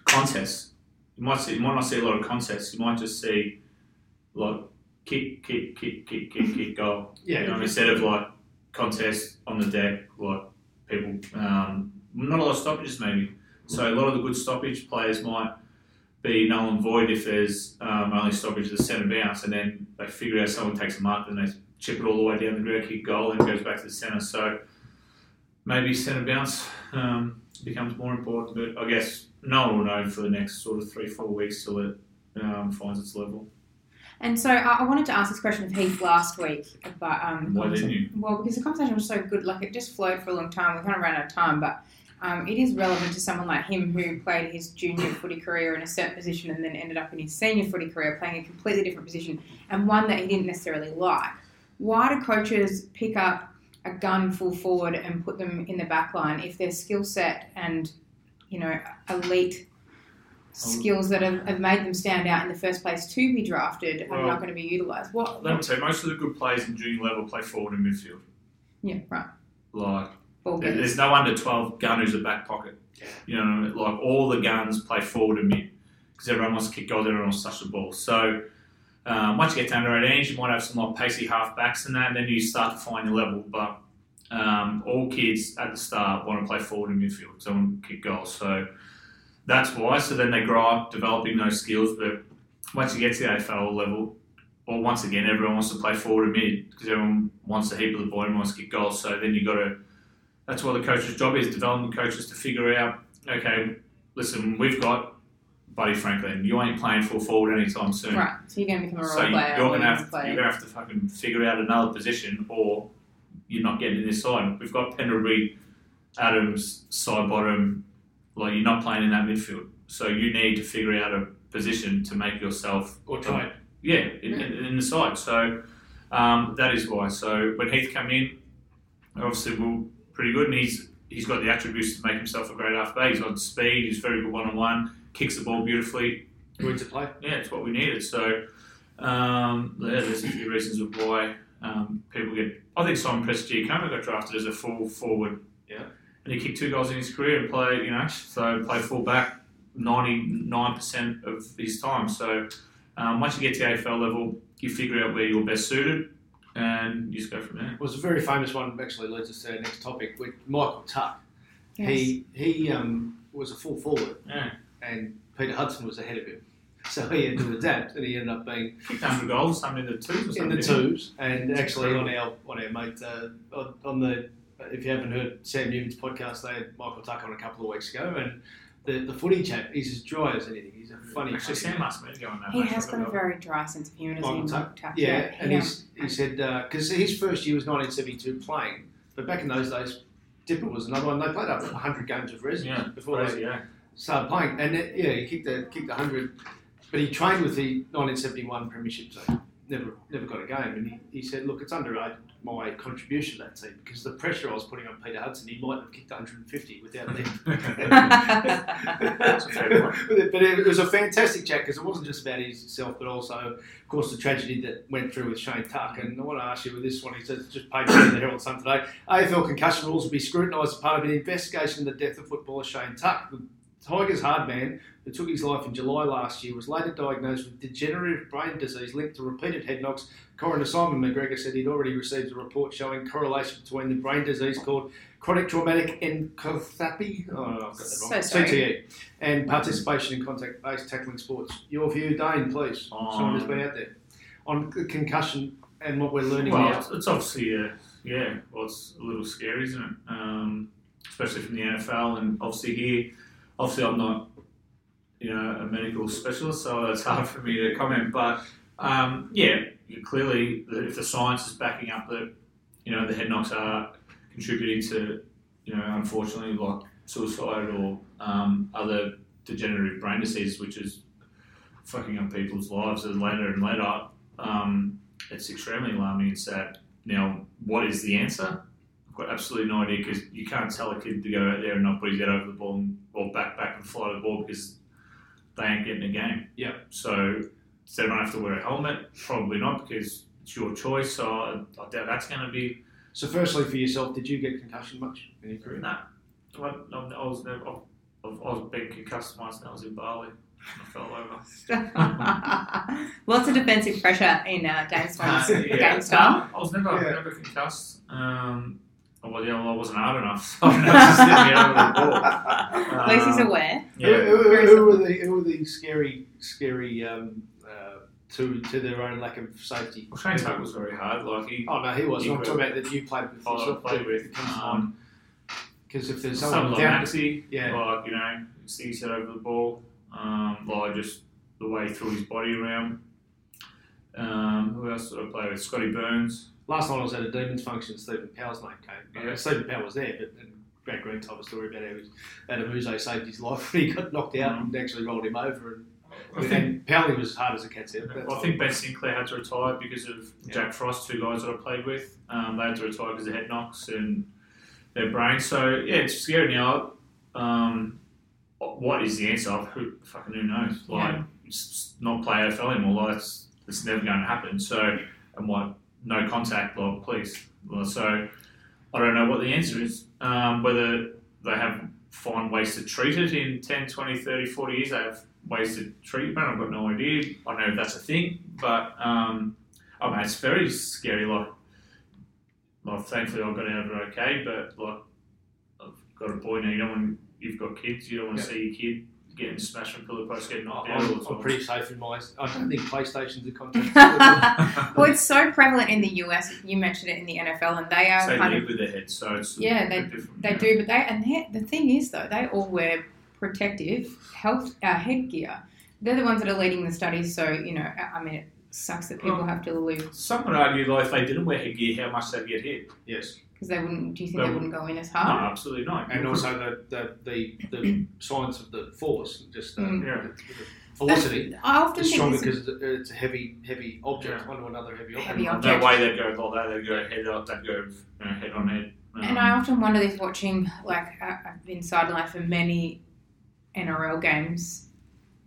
contests. You might see, you might not see a lot of contests. You might just see like kick, kick, kick, kick, kick, kick, goal. Yeah. You know, instead of like contests on the deck, like people, um, not a lot of stoppages maybe. So a lot of the good stoppage players might be null and void if there's um, only stoppage of the centre bounce, and then they figure out someone takes a mark, then they chip it all the way down the ground, kick goal, and goes back to the centre. So maybe centre bounce um, becomes more important, but I guess no one will know for the next sort of three, four weeks till it um, finds its level. And so I, I wanted to ask this question of Heath last week, but um, Why didn't you? Well, because the conversation was so good, like it just flowed for a long time. We kind of ran out of time, but um, it is relevant to someone like him who played his junior footy career in a certain position and then ended up in his senior footy career playing a completely different position and one that he didn't necessarily like. Why do coaches pick up a gun full forward and put them in the back line if their skill set and you know elite skills that have, have made them stand out in the first place to be drafted are Well, not going to be utilised? What? Let me tell you, most of the good players in junior level play forward and midfield. Yeah, right. Like There's no under 12 gun who's a back pocket. You know, like all the guns play forward and mid because everyone wants to kick goals, everyone wants to touch the ball. So um, once you get to under 18, you might have some like pacey half backs and that, and then you start to find your level. But um, all kids at the start want to play forward and midfield because they want to kick goals. So that's why. So then they grow up developing those skills. But once you get to the AFL level, well, once again, everyone wants to play forward and mid because everyone wants to heap of the ball and wants to kick goals. So then you've got to that's what the coach's job is development coaches to figure out okay listen we've got buddy franklin you ain't playing full forward anytime soon Right. So you're going to become a role so player. you're gonna you're have play. you're gonna have to fucking figure out another position or you're not getting in this side we've got pendlebury adams Sidebottom like you're not playing in that midfield so you need to figure out a position to make yourself Or try it. yeah, in, in, in the side. So um, that is why. So when Heath came in, obviously we we're pretty good, and he's he's got the attributes to make himself a great halfback. He's got speed. He's very good one on one. Kicks the ball beautifully. Good to play. Yeah, it's what we needed. So um, yeah, there's a few reasons of why um, people get. I think Simon Prestige got drafted as a full forward. Yeah. And he kicked two goals in his career and played, you know, so played full back 99% of his time. So um, once you get to AFL level, you figure out where you're best suited and you just go from there. was a very famous one. Actually, leads us to our next topic with Michael Tuck. Yes. He he um, was a full forward, Yeah. and Peter Hudson was ahead of him, so he had to adapt, and he ended up being Kicked 100 goals, some in the twos or in the didn't twos. And actually, on our on our mate uh, on- on the if you haven't heard Sam Newman's podcast, they had Michael Tuck on a couple of weeks ago, and the, the footy chap, he's as dry as anything. He's a funny. Actually, fucking- Sam asked me to on that. He mate. has I've got a very dry sense of humour, doesn't he? Tuck. Tuck? Yeah, and yeah. he's, he said uh, because his first year was 1972 playing, but back in those days, Dipper was another one. They played up 100 games of residence Yeah, before crazy, they yeah. started playing, and it, yeah, he kicked the kicked 100, but he trained with the 1971 Premiership team. Never, never got a game, and he, he said, "Look, it's underrated my contribution to that team because the pressure I was putting on Peter Hudson, he might have kicked 150 without me." That's a fair point. but it was a fantastic chat because it wasn't just about himself, but also, of course, the tragedy that went through with Shane Tuck. And I want to ask you with this one. He says, just paid in the Herald Sun today. AFL concussion rules will be scrutinised as part of an investigation into the death of footballer Shane Tuck. The Tigers hard man who took his life in July last year was later diagnosed with degenerative brain disease linked to repeated head knocks. Coroner Simon McGregor said he'd already received a report showing correlation between the brain disease called chronic traumatic encephalopathy. Oh, no, I've got that So wrong. sorry. CTE and participation in contact-based tackling sports. Your view, Dane, please. Someone who's been out there on concussion and what we're learning Well, now. it's, it's obviously, uh, yeah, well, it's a little scary, isn't it? Um, especially from the NFL, and obviously here, obviously I'm not, you know, a medical specialist, so it's hard for me to comment. But um, yeah, clearly, if the science is backing up that, you know, the head knocks are contributing to, you know, unfortunately, like suicide or um, other degenerative brain diseases, which is fucking up people's lives and later and later. Um, it's extremely alarming and sad. Now, what is the answer? I've got absolutely no idea because you can't tell a kid to go out there and not put his head over the ball and, or back, back and fly the ball because they ain't getting a game. Yeah. So, does everyone have to wear a helmet? Probably not because it's your choice. So, I, I doubt that's going to be. So, firstly, for yourself, did you get concussion much in your career? Nah. I, I, I was never. I, I was being concussed once and I was in Bali. I fell over. Lots of defensive pressure in uh, James Swan's Uh, yeah. game style. I was never, Yeah. never concussed. Um, well, yeah, well, I wasn't hard enough. So I was just getting over the ball. At least he's Um, aware. Who, Yeah. who, Very who were the who were the scary scary um, uh, to to their own lack of safety? Well, Shane Tuck was very hard. Like he, Oh no, he was. He I'm talking about that you played with. I yourself, played with. that comes to Um. Because if there's someone someone like down, Maxi, yeah. like you know, sees head over the ball. Um, like just the way he threw his body around. Um, who else did I play with? Scotty Burns. Last night I was at a Demons function. Stephen Powell's name came. Yeah. Stephen Powell was there, but and Brad Green told a story about how he, Adamuzzo saved his life when he got knocked out and actually rolled him over. And, I think Powell was as hard as a cat's out. I think Ben Sinclair had to retire because of Yeah. Jack Frost, two guys that I played with. Um, they had to retire because of head knocks and their brains. So yeah, it's scary now. Um, what is the answer? Who fucking who knows? Like, it's not play AFL anymore. Like, it's it's never going to happen. So and what? No contact, like please. Well, So I don't know what the answer is. Um, whether they have find ways to treat it in 10, 20, 30, 40 years. They have ways to treat it, but I've got no idea. I don't know if that's a thing, but um, oh man, it's very scary. Like, like thankfully I got out of it okay, but like I've got a boy now. You don't want you've got kids. You don't want to see your kid getting smashed from pillar post, getting knocked out I'm. I'm pretty safe in my. I don't think PlayStation's a contact. well, it's so prevalent in the US. You mentioned it in the NFL, and they are So they kind live of with their head, so it's Yeah, a they- bit different. they yeah. do, but they and they, the thing is though, they all wear protective health uh, headgear. They're the ones that are leading the studies. So you know, I I mean, it sucks that people have to live Some would argue though, if they didn't wear headgear, how much they'd get hit. yes, because they wouldn't. Do you think They they would- wouldn't go in as hard? No, hard? absolutely not. and also the the, the, the science of the force, just uh, Mm. Yeah. the, the velocity. I often It's think stronger because it's a heavy, heavy object Yeah. onto another heavy object. Heavy no object. way they'd go like that. They'd go head up. They'd go you know, head on head. And Um, I often wonder this watching, like, I- I've been sidelined for many NRL games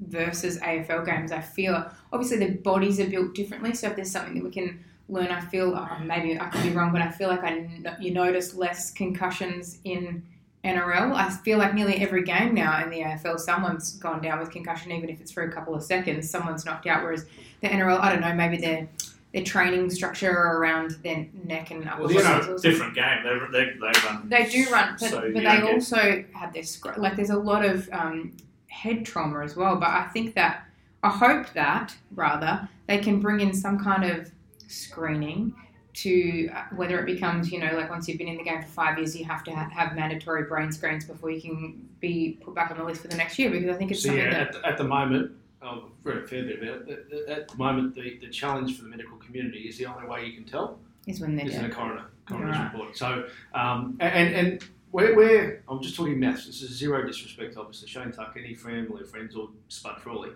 versus AFL games. I feel, obviously, the bodies are built differently. So if there's something that we can learn, I feel, oh, maybe I could be wrong, but I feel like I you notice less concussions in NRL. I feel like nearly every game now in the AFL, someone's gone down with concussion, even if it's for a couple of seconds, someone's knocked out. Whereas the NRL, I don't know, maybe their their training structure around their neck and upper Well, the it's muscles a or something. different game. They they they run. They do run, but, So but you they get- also have this like. There's a lot of um, head trauma as well. But I think that I hope that rather they can bring in some kind of screening to uh, whether it becomes, you know, like once you've been in the game for five years, you have to ha- have mandatory brain screens before you can be put back on the list for the next year because I think it's So something yeah, that at, the- at the moment, I've read a fair bit about it. At, the moment, the, the challenge for the medical community is the only way you can tell is when they're is in a coroner coroner's Right. report. So um, and and we're, we're I'm just talking maths. This is zero disrespect, obviously. Shane Tuck, any family, or friends, or Spud Frawley,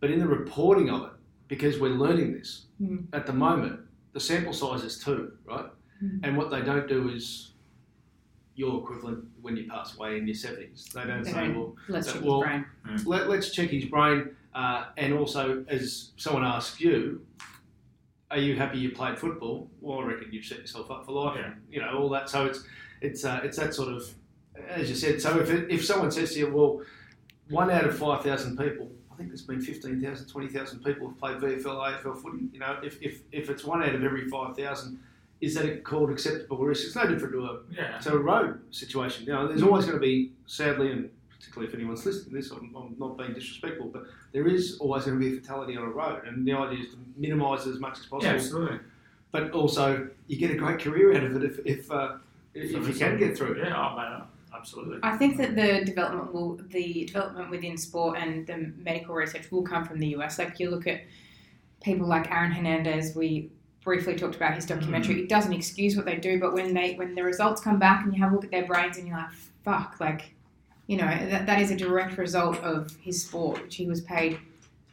but in the reporting of it, because we're learning this Mm. at the moment, the sample size is two, right? Mm. And what they don't do is your equivalent when you pass away in your 70s. They don't They say, well, Let's uh, check well, his brain. let, let's check his brain. Uh, and also, as someone asks you, are you happy you played football? Well, I reckon you've set yourself up for life. Yeah. You know, all that. So it's it's uh, it's that sort of, as you said. So if it, if someone says to you, well, one out of five thousand people, I think there's been 15,000, 20,000 people who've played VFL, AFL footy. You know, if if, if it's one out of every five thousand, is that a called acceptable risk? It's no different to a Yeah. to a road situation. You know, there's always going to be, sadly, and particularly if anyone's listening to this, I'm, I'm not being disrespectful, but there is always going to be a fatality on a road, and the idea is to minimise it as much as possible. Yeah, absolutely. But also, you get a great career out of it if if, uh, if, if you can get through it. Yeah, oh, absolutely. I think that the development will, the development within sport and the medical research will come from the US. Like you look at people like Aaron Hernandez, we briefly talked about his documentary. Mm. It doesn't excuse what they do, but when they when the results come back and you have a look at their brains and you're like, fuck, like, you know, that, that is a direct result of his sport, which he was paid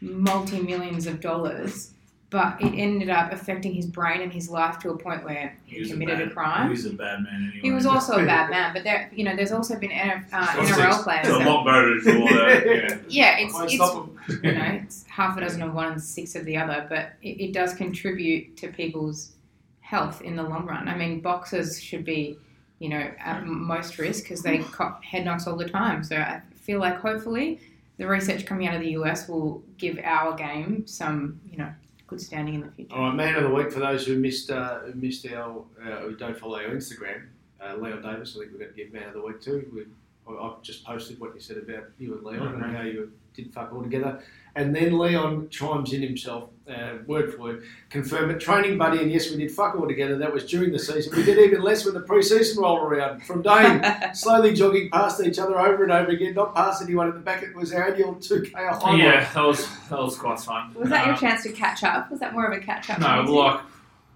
multi millions of dollars. But it ended up affecting his brain and his life to a point where he, was committed a, bad, crime. He was a bad man anyway. He was also a bad man, but there, you know, there's also been NF, uh, It's NRL players. a that- lot better for that. Yeah. yeah, it's, it's you know, it's half a dozen of one and six of the other, but it, it does contribute to people's health in the long run. I mean, boxers should be, you know, at most risk because they cop head knocks all the time. So I feel like hopefully the research coming out of the US will give our game some, you know, good standing in the future. All right, man of the week for those who missed uh, who missed our uh, who don't follow our Instagram. Uh, Leon Davis, I think we're going to give man of the week too. We, I- I've just posted what you said about you and Leon and how you did fuck all together. And then Leon chimes in himself, uh, word for word, confirm it. Training buddy, and yes, we did fuck all together. That was during the season. We did even less when the pre-season rolled around. From Dane, slowly jogging past each other over and over again, not past anyone at the back. It was our annual 2K highlight. yeah, that was that was quite fun. Was that your Um, chance to catch up? Was that more of a catch up? No, like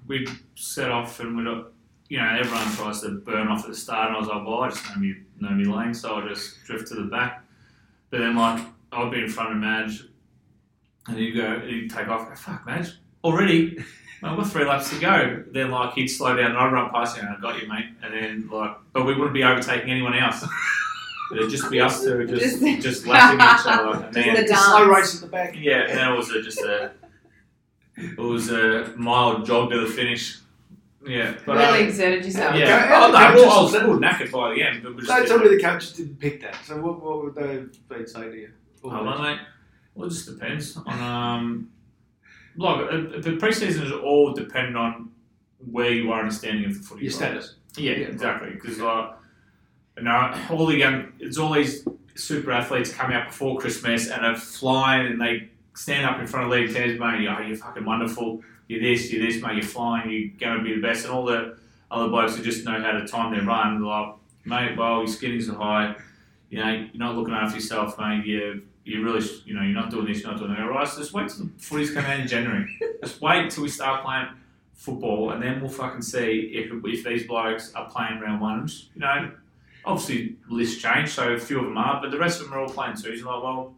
we'd set off and we got, you know, everyone tries to burn off at the start, and I was like, well, I just know me, know me lane, so I just drift to the back. But then, like, I'll be in front of Madge, and you go, you take off, go, fuck, Madge, already? I've got three laps to go. Then, like, he'd slow down, and I'd run past him, and I got you, mate. And then, like, but we wouldn't be overtaking anyone else. It'd just be us two, just Just- just lapping each other. And then, the It's a slow race at the back. yeah, and then it was a, just a it was a mild jog to the finish. Yeah, but really uh, exerted yourself. yeah. Okay, Oh, no, well, I was just- a little knackered by the end, but we just Don't tell it. me the coaches didn't pick that. So what, what would they say to you? Oh, well, mate. Well, it just depends on um. Like uh, the preseason is all dependent on where you are in the standing of the footy. Your right? status. Yeah, exactly. Because uh, you know, all the young, it's all these super athletes come out before Christmas and are flying, and they stand up in front of league teams, mate. Oh, you're fucking wonderful. You're this, you're this, mate. You're flying. You're going to be the best. And all the other blokes who just know how to time their run, like, mate, well, your skinnings are high. You know, you're not looking after yourself, mate. You you really, you know, you're not doing this, you're not doing that. All right, so just wait till the footies come out in January. just wait till we start playing football, and then we'll fucking see if, if these blokes are playing round ones. You know, obviously lists change, so a few of them are, but the rest of them are all playing twos. You're like, well,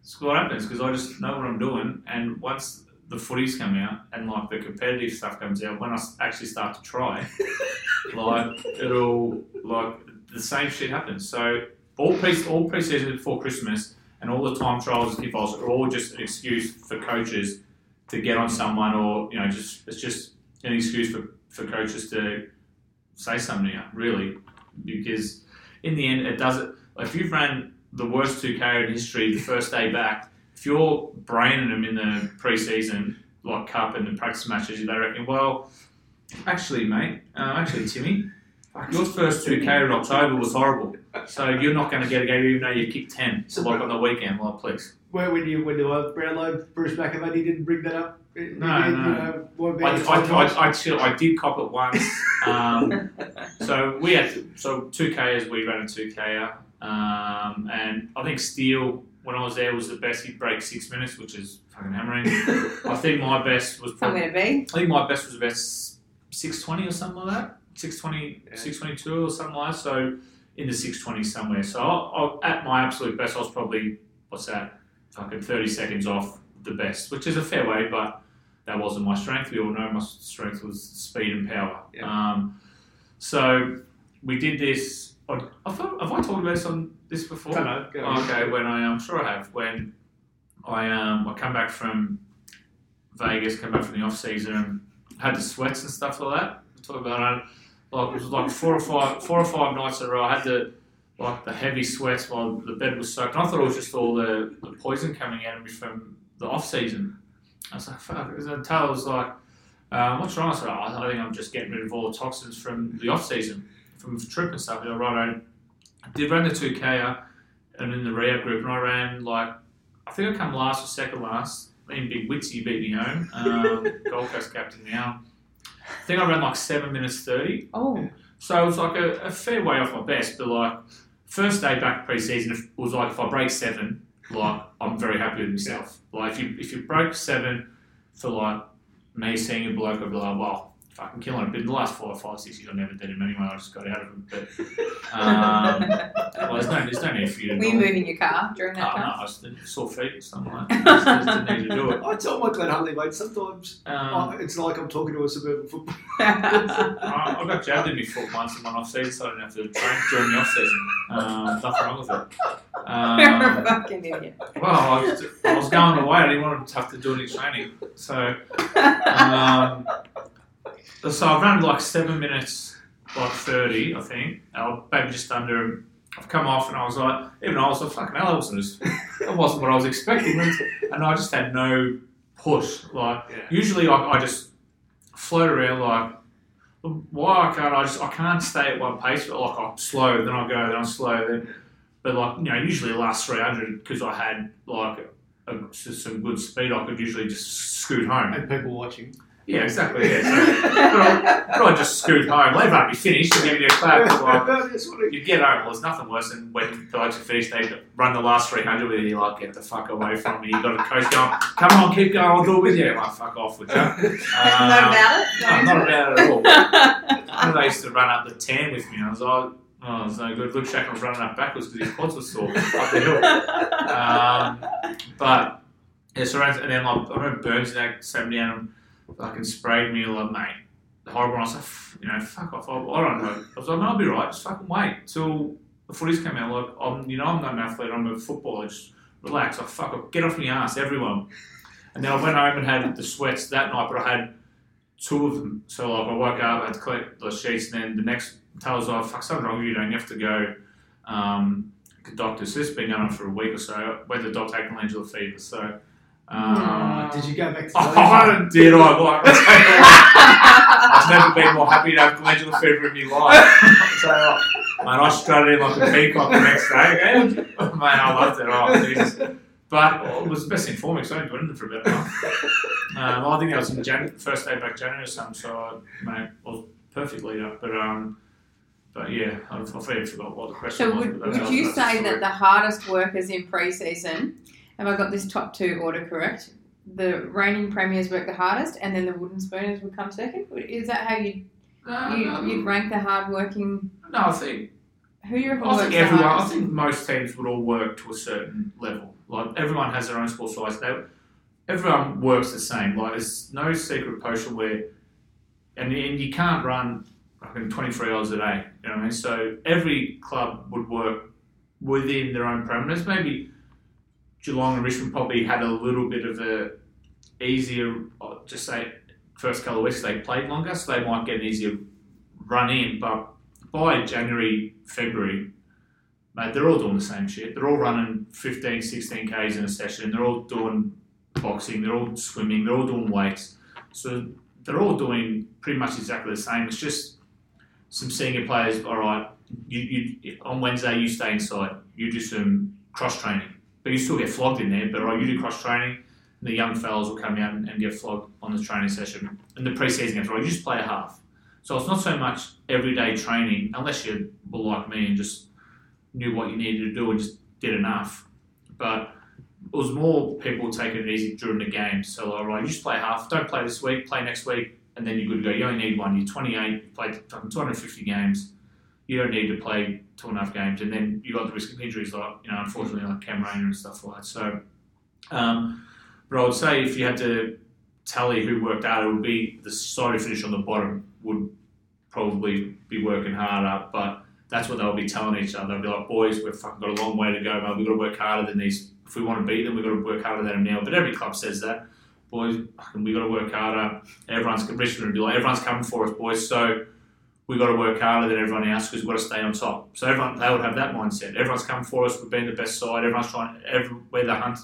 it's what happens because I just know what I'm doing, and once the footies come out and like the competitive stuff comes out, when I actually start to try, like it'll like the same shit happens. So all pre all preseason before Christmas and all the time trials and kickoffs are all just an excuse for coaches to get on someone, or you know, just it's just an excuse for, for coaches to say something you, really, because in the end, it doesn't. If you've ran the worst two K in history the first day back, if you're braining them in the preseason, like cup and the practice matches, they reckon, well, actually, mate, uh, actually, Timmy, Your first 2K in October was horrible. So you're not going to get a game even though you kicked 10. So like on the weekend, like, please. Where when you when you were Brownlow, Bruce McAvaney didn't bring that up. No, you, no. You know, what I, about I, your times? I, I, chill, I did cop it once. Um, so we had so two Kers. We ran a two K, um, and I think Steele when I was there was the best. He'd break six minutes, which is fucking hammering. I think my best was probably. Somewhere to be. I think my best was about six twenty or something like that. 620, 622 or something like that. So in the six twenty somewhere. So I, I, at my absolute best, I was probably what's that? Fucking thirty seconds off the best, which is a fair way, but that wasn't my strength. We all know my strength was speed and power. Yeah. Um, so we did this. I thought, have I talked about this on this before? Don't know, go okay, when I am sure I have. When I um I come back from Vegas, come back from the off season, had the sweats and stuff like that. Talk about it. Like it was like four or five four or five nights in a row. I had the like the heavy sweats while the bed was soaked. And I thought it was just all the, the poison coming out of me from the off season. I was like, fuck. And Taylor was like, um, what's wrong? I said, oh, I think I'm just getting rid of all the toxins from the off season, from the trip and stuff. And I right, I did run the 2K and in the rehab group, and I ran like, I think I come last or second last. Me and Big Witsy beat me home. Um, Gold Coast captain now. I think I ran like 7 minutes 30. Oh, So it was like a, a fair way off my best, but like first day back pre-season it was like if I break seven, like I'm very happy with myself. Like if you if you broke seven for like me seeing a bloke, I'd be like, well, fucking killing it. But in the last four or five, years, I never did him anyway. I just got out of him. But um, well, there's no there's no need for you to. were you moving your car during Oh, that no. I just didn't- sore feet or something like that. Just, just didn't need to do it. I tell my Glenhuntly, mate, sometimes Um, oh, it's like I'm talking to a suburban football. I, I got jabbed in my foot once in one off season, so I didn't have to train during the off season. Um, nothing wrong with it. You're a Um, fucking idiot. well, I was, I was going away. I didn't want to have to do any training, so um, so I ran like seven minutes, like thirty, I think. I maybe just under. I've come off and I was like, even I was like, fucking hell, that wasn't, as, that wasn't what I was expecting. And I just had no push. Like, Yeah. usually I, I just float around like, why can't I just, I can't stay at one pace, but like I'm slow, then I go, then I'm slow, then, but like, you know, usually the last 300, because I had like a, some good speed, I could usually just scoot home. and people watching. Yeah, exactly, yeah. So, but, I, but I just scoot home. Let it be finished and give me a clap. like, That's what you get home. Well, there's nothing worse than when the blokes are finished. They run the last 300 with you. You're like, get the fuck away from me. You've got a coach going, come on, keep going. I'll do it with you. I'm like, fuck off with you. Um, Not about it? No, not about it at all. One they used to run up the tan with me. I was like, oh, it's no good. Luke Shackman was running up backwards because his quads were sore up the hill. Um, but yeah, so around, and then like, I remember Burns and that sat me down and fucking sprayed me like, mate, the horrible. And I was like, you know, fuck off. I, I don't know. I was like, no, I'll be right. Just fucking wait till the footies come out. Like, I'm, you know, I'm not an athlete. I'm a footballer. Just relax. Like, fuck off. Get off my ass, everyone. And then I went home and had the sweats that night, but I had two of them. So like, I woke up, I had to collect the sheets, and then the next tells off, fuck, something wrong with you. Don't you have to go? Um, doctor. So this has been going on for a week or so. To the doctor, taking glandular fever. So. Um, Did you go back to Oh, the I did I? Like, I've never been more happy to have glandular fever in my life. so, man, I strutted in like a peacock the next day. And, man, I loved it. Oh, Jesus. But it was the best thing for me because I didn't do anything for about a month. Um, I think that was in Jan- first day back January or something. So, I, mate, I was perfect lead up. But um, but yeah, I've, I've already forgot what the question So was. would, would you say that the hardest workers in pre-season, have I got this top two order correct? The reigning premiers work the hardest, and then the wooden spooners would come second. Is that how you you no, you'd rank the hard-working? no, I think Who you reckon I think everyone. I think most teams would all work to a certain level. Like everyone has their own sport size. They, everyone works the same. Like there's no secret potion where, and, and you can't run fucking 23 hours a day. You know what I mean? So every club would work within their own parameters. Maybe Geelong and Richmond probably had a little bit of a easier, uh, just say first couple of weeks they played longer, so they might get an easier run in. But by January, February, mate, they're all doing the same shit. They're all running 15, 16 Ks in a session. They're all doing boxing. They're all swimming. They're all doing weights. So they're all doing pretty much exactly the same. It's just some senior players. All right, you, you on Wednesday you stay inside. You do some cross training, but you still get flogged in there. But right, you do cross training. And the young fellas will come out and, and get flogged on the training session. And the preseason games, right? You just play a half. So it's not so much everyday training, unless you were like me and just knew what you needed to do and just did enough. But it was more people taking it easy during the game. So, all right, you just play half. Don't play this week, play next week, and then you're good to go. You only need one. You're 28, you played 250 games. You don't need to play two and a half games. And then you got the risk of injuries, like, you know, unfortunately, like Cam Rayner and stuff like that. So, um, but I would say if you had to tally who worked out, it would be the side who finished on the bottom would probably be working harder. But that's what they'll be telling each other. They'll be like, boys, we've fucking got a long way to go, man. We've got to work harder than these. If we want to beat them, we've got to work harder than them now. But every club says that. Boys, we've got to work harder. Everyone's, Richmond would be like, everyone's coming for us, boys. So we've got to work harder than everyone else because we've got to stay on top. So everyone, they would have that mindset. Everyone's coming for us. We've been the best side. Everyone's trying, every, we're the hunt.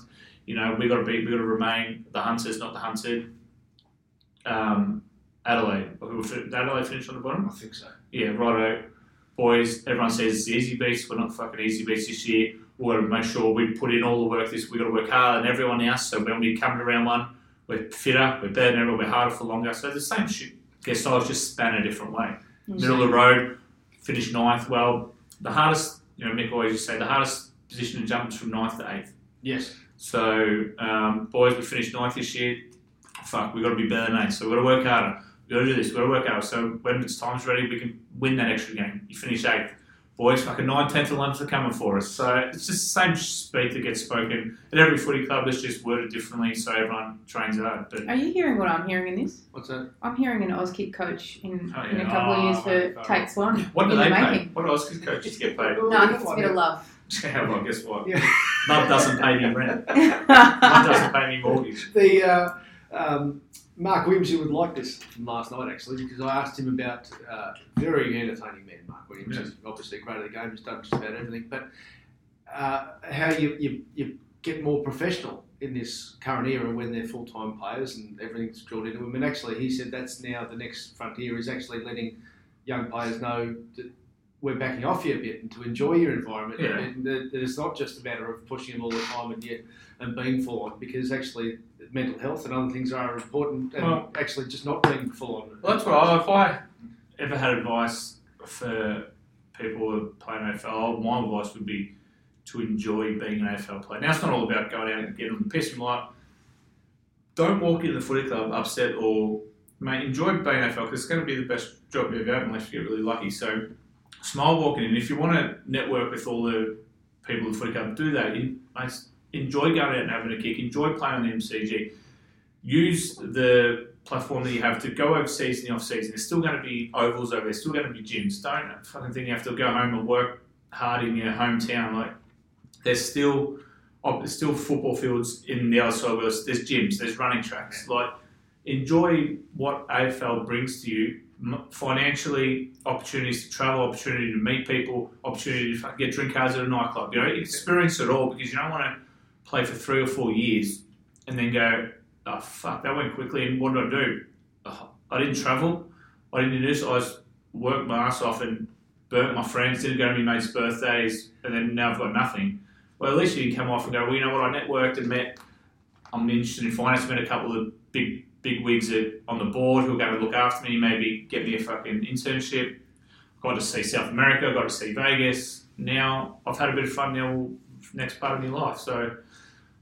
You know, we've got to be, we've got to remain the hunters, not the hunted. Um, Adelaide, Adelaide finish on the bottom? I think so. Yeah, righto. Boys, everyone says it's the easy beats. We're not fucking easy beats this year. We've got to make sure we put in all the work this. We've got to work harder than everyone else. So when we come to round one, we're fitter, we're better than everyone, we're harder for longer. So it's the same shit. Guess I was just span a different way. Middle of the road, finished ninth. Well, the hardest, you know, Mick always used to say, the hardest position to jump is from ninth to eighth. Yes. So, um, boys, we finished ninth this year. Fuck, we've got to be better than eighth. So we've got to work harder. We've got to do this. We've got to work harder. So when it's time's ready, we can win that extra game. You finish eighth. Boys, fucking nine, tenth, and eleventh are coming for us. So it's just the same speak that gets spoken at every footy club. It's just worded differently, so everyone trains hard. But Are you hearing what I'm hearing in this? What's that? I'm hearing an Auskick coach in, Oh, in a yeah. couple of years Oh, for far Kate Swan. what do they the pay? making. What do Auskick coaches get paid? No, I think it's a bit of love. Yeah, well, guess what? Yeah. Mum doesn't pay me rent. Mum doesn't pay me mortgage. The uh, um, Mark Williams would like this from last night actually because I asked him about uh, very entertaining man Mark Williams. Yeah. He's obviously great at the game. He's done just about everything, but uh, how you, you you get more professional in this current era when they're full time players and everything's drilled into them. And actually, he said that's now the next frontier is actually letting young players know that we're backing off you a bit and to enjoy your environment. Yeah. And it's not just a matter of pushing them all the time and yet and being full on because actually mental health and other things are important and Well- actually just not being full on. Well, that's what I, if I ever had advice for people who are playing AFL, my advice would be to enjoy being an AFL player. Now, it's not all about going out and getting on the piss and like, don't walk into the footy club upset or, mate, enjoy being AFL because it's going to be the best job you've ever have unless you get really lucky. So, smile walking in. If you want to network with all the people in footy club, do that. Enjoy going out and having a kick. Enjoy playing on the MCG. Use the platform that you have to go overseas in the off season. There's still going to be ovals over there. Still going to be gyms. Don't fucking think you have to go home and work hard in your hometown. Like there's still there's still football fields in the other side. Where there's, there's gyms. There's running tracks. Like enjoy what AFL brings to you financially, opportunities to travel, opportunity to meet people, opportunity to get drink cards at a nightclub. You know, experience it all because you don't want to play for three or four years and then go, oh fuck, that went quickly. And what did I do? Oh, I didn't travel. I didn't do this. I just worked my ass off and burnt my friends. Didn't go to my mates' birthdays, and then now I've got nothing. Well, at least you can come off and go. Well, you know what? I networked and met. I'm interested in finance. Met a couple of big big wigs at, on the board who are going to look after me. Maybe get me a fucking internship. I've Got to see South America. I've Got to see Vegas. Now I've had a bit of fun. Now next part of my life. So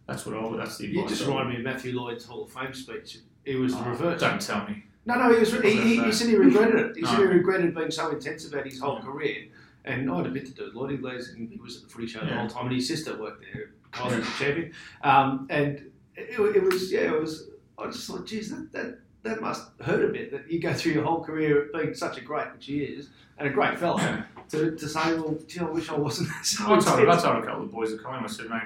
that's what I. That's the You just reminded me of Matthew Lloyd's Hall of Fame speech. It was the Oh, reverse. Don't tell me. No, no, he was. He, he, he said he regretted it. He said he regretted being so intense about his whole Yeah. career. And I had a bit to do with Lloyd. He was, he was at the footy show the whole time, and his sister worked there. Kyle was the champion. Um, and it, it was, yeah, it was. I just thought, geez, that, that that must hurt a bit that you go through your whole career being such a great, which he is, and a great fellow, to, to say, well, gee, I wish I wasn't so I told, I told a couple of boys at Collingwood, I said, mate,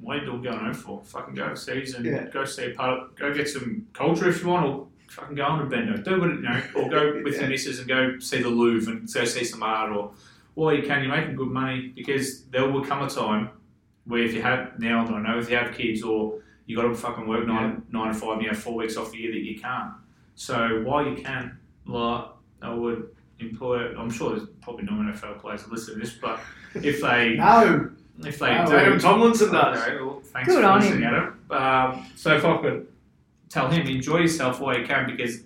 what are you doing going home for? Fucking go overseas and Yeah. go see a part of, go get some culture if you want, or fucking go on a Bendo. Do what, you know, or go with Yeah. your missus and go see the Louvre and go see some art, or, or you can, you're making good money, because there will come a time where if you have, now I don't know, if you have kids or you got to fucking work nine, nine to five, you have four weeks off a year that you can't. So while you can, like, I would employer, I'm sure there's probably no NFL players that listen to this, but if they No, if they no do, Adam Tomlinson does. Okay, well, thanks Good for on listening, him. Adam. Um, so if I could tell him, enjoy yourself while you can, because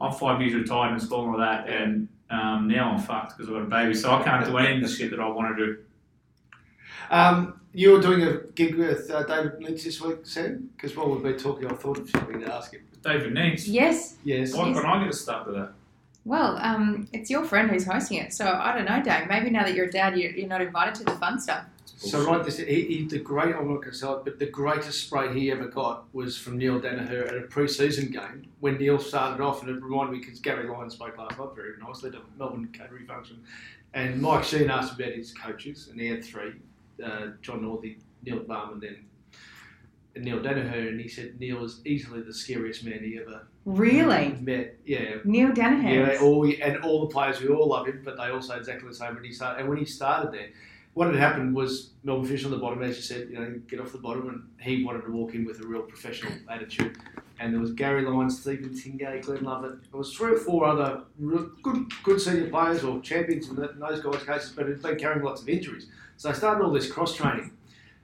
I'm five years retired and school like that, and um, now I'm fucked because I've got a baby, so I can't do any of the shit that I want to do. Um, you were doing a gig with uh, David Lynch this week, Sam? Because while we've been talking, I thought of something to ask him. David needs. Yes. Yes. Why can I get a start with that? Well, um, it's your friend who's hosting it, so I don't know, Dave. Maybe now that you're a dad, you're, you're not invited to the fun stuff. So right, this he, he the great. I'm not going to sell it, but the greatest spray he ever got was from Neil Danaher at a pre-season game when Neil started off, and it reminded me because Gary Lyons spoke last night very nicely at a Melbourne Catering function, and Mike Sheahan asked about his coaches, and he had three: uh, John Northey, Neil Balme, and then and Neale Daniher, and he said Neale is easily the scariest man he ever Really? met. Yeah, Neale Daniher. yeah, all and all the players we all love him, but they all say exactly the same when he started. And when he started there, what had happened was Melbourne Fish on the bottom, as you said, you know, get off the bottom, and he wanted to walk in with a real professional attitude. And there was Gary Lyons, Stephen Tingay, Glenn Lovett. There was three or four other good, good senior players or champions in, in those guys' cases, but it had been carrying lots of injuries. So I started all this cross training,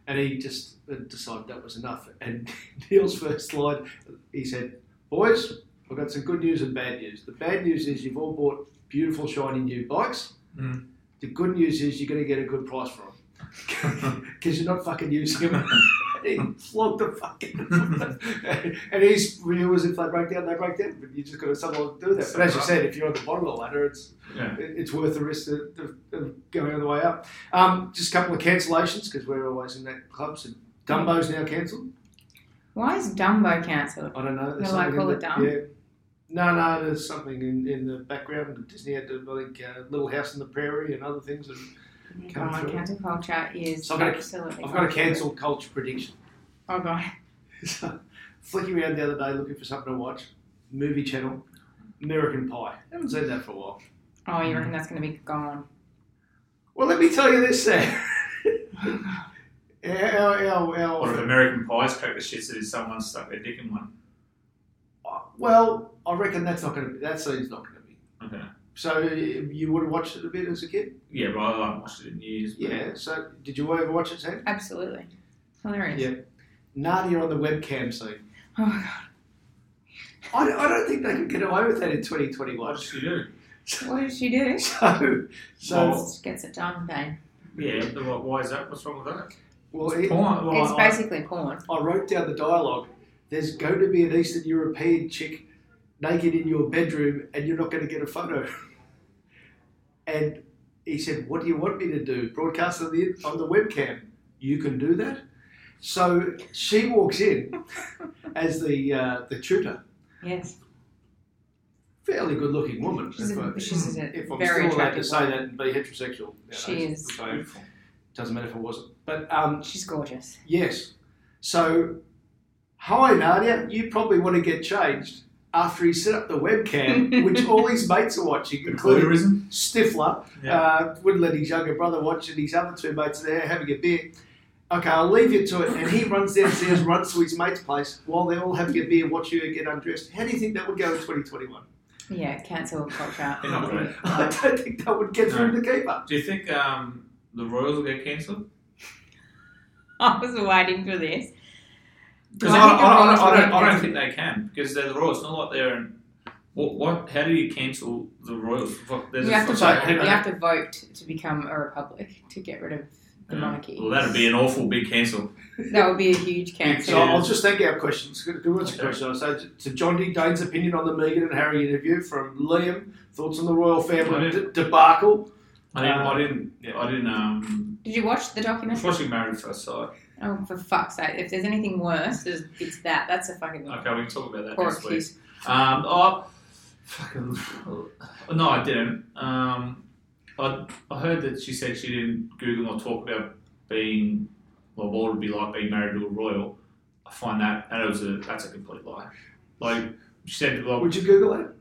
and he just uh, decided that was enough. And Neale's first slide, he said, "Boys, I've got some good news and bad news. The bad news is you've all bought beautiful, shiny new bikes. Mm. The good news is you're going to get a good price for them because you're not fucking using them. he flogged the fucking. and he's reviewers, if they break down, they break down. But you just got to someone do that. But as you said, if you're on the bottom of the ladder, it's Yeah. it's worth the risk of, of, of going on the way up. Um, just a couple of cancellations because we're always in that club. So Dumbo's now cancelled. Why is Dumbo cancelled? I don't know. They like something call it the- dumb? Yeah. No, no, there's something in, in the background. Disney had, to, I think, uh, Little House on the Prairie and other things. That, Come Oh, through. cancel culture is So I've got a- absolutely. I've got a gone cancelled culture prediction. Oh god. So, flicking around the other day looking for something to watch. Movie channel, American Pie. haven't seen that for a while. Oh, you reckon that's going to be gone? Well, let me tell you this, Sam. our, our, our, Or if American Pie's crack the shits that is someone stuck their dick in one. Uh, well, I reckon that's not going to be. That scene's not going to be. Okay. So you would have watched it a bit as a kid. Yeah, but I haven't watched it in years. but- Yeah. So did you ever watch it, Sam? Absolutely. Hilarious. Yeah. Nadia on the webcam scene. Oh my god. I, I don't think they can get away with that in What 2021. did she do? What did she do? So, so Well, Just gets it done, Dane. Yeah, the- why why is that? What's wrong with that? well, it, Porn. Well, It's I- basically porn. I wrote down the dialogue. There's going to be an Eastern European chick naked in your bedroom, and you're not going to get a photo. And he said, "What do you want me to do? Broadcast on the on the webcam? You can do that." So she walks in as the uh, the tutor, Yes. fairly good-looking woman. She's if, a- I, she's a if I'm very still allowed to say woman. that and be heterosexual, She nowadays, is. I- doesn't matter if I wasn't. But um, She's gorgeous. Yes. So, hi Nadia, you probably want to get changed after he set up the webcam, which all his mates are watching, including Voyeurism? Stifler. Yeah. Uh, wouldn't let his younger brother watch it. His other two mates are there having a beer. Okay, I'll leave you to it. And he runs downstairs, runs to his mate's place while they're all having a beer, watch you get undressed. How do you think that would go in 2021? Yeah, cancel culture. You're not gonna- I don't think that would get through No. the keeper. Do you think um, the Royals will get cancelled? I was waiting for this. Because I I, I, I, Royals I, don't, I don't think they can because they're the Royals. It's not like they're in. What, what? How do you cancel the Royals? Fuck, there's We a- have to vote. hang on. We have to vote to become a republic to get rid of the Yeah. monarchy. Well, that'd be an awful big cancel. That would be a huge So cancel. Yeah. I'll just thank our questions. Good, good Okay. question. I'll say to- to John D. Dane's opinion on the Meghan and Harry interview from Liam. Thoughts on the royal family I debacle. I didn't. Uh, I didn't. yeah. I didn't. Um, Did you watch the I was documentary? watching Married at First Sight. Oh, for fuck's sake! If there's anything worse, there's, it's that. That's a fucking Okay, we can talk about that poor next week. excuse. Um, oh, fucking. No, I didn't. Um, I, I heard that she said she didn't Google or talk about being, well, what it would be like being married to a royal. I find that that was a that's a complete lie. Like she said, like, Would you Google that?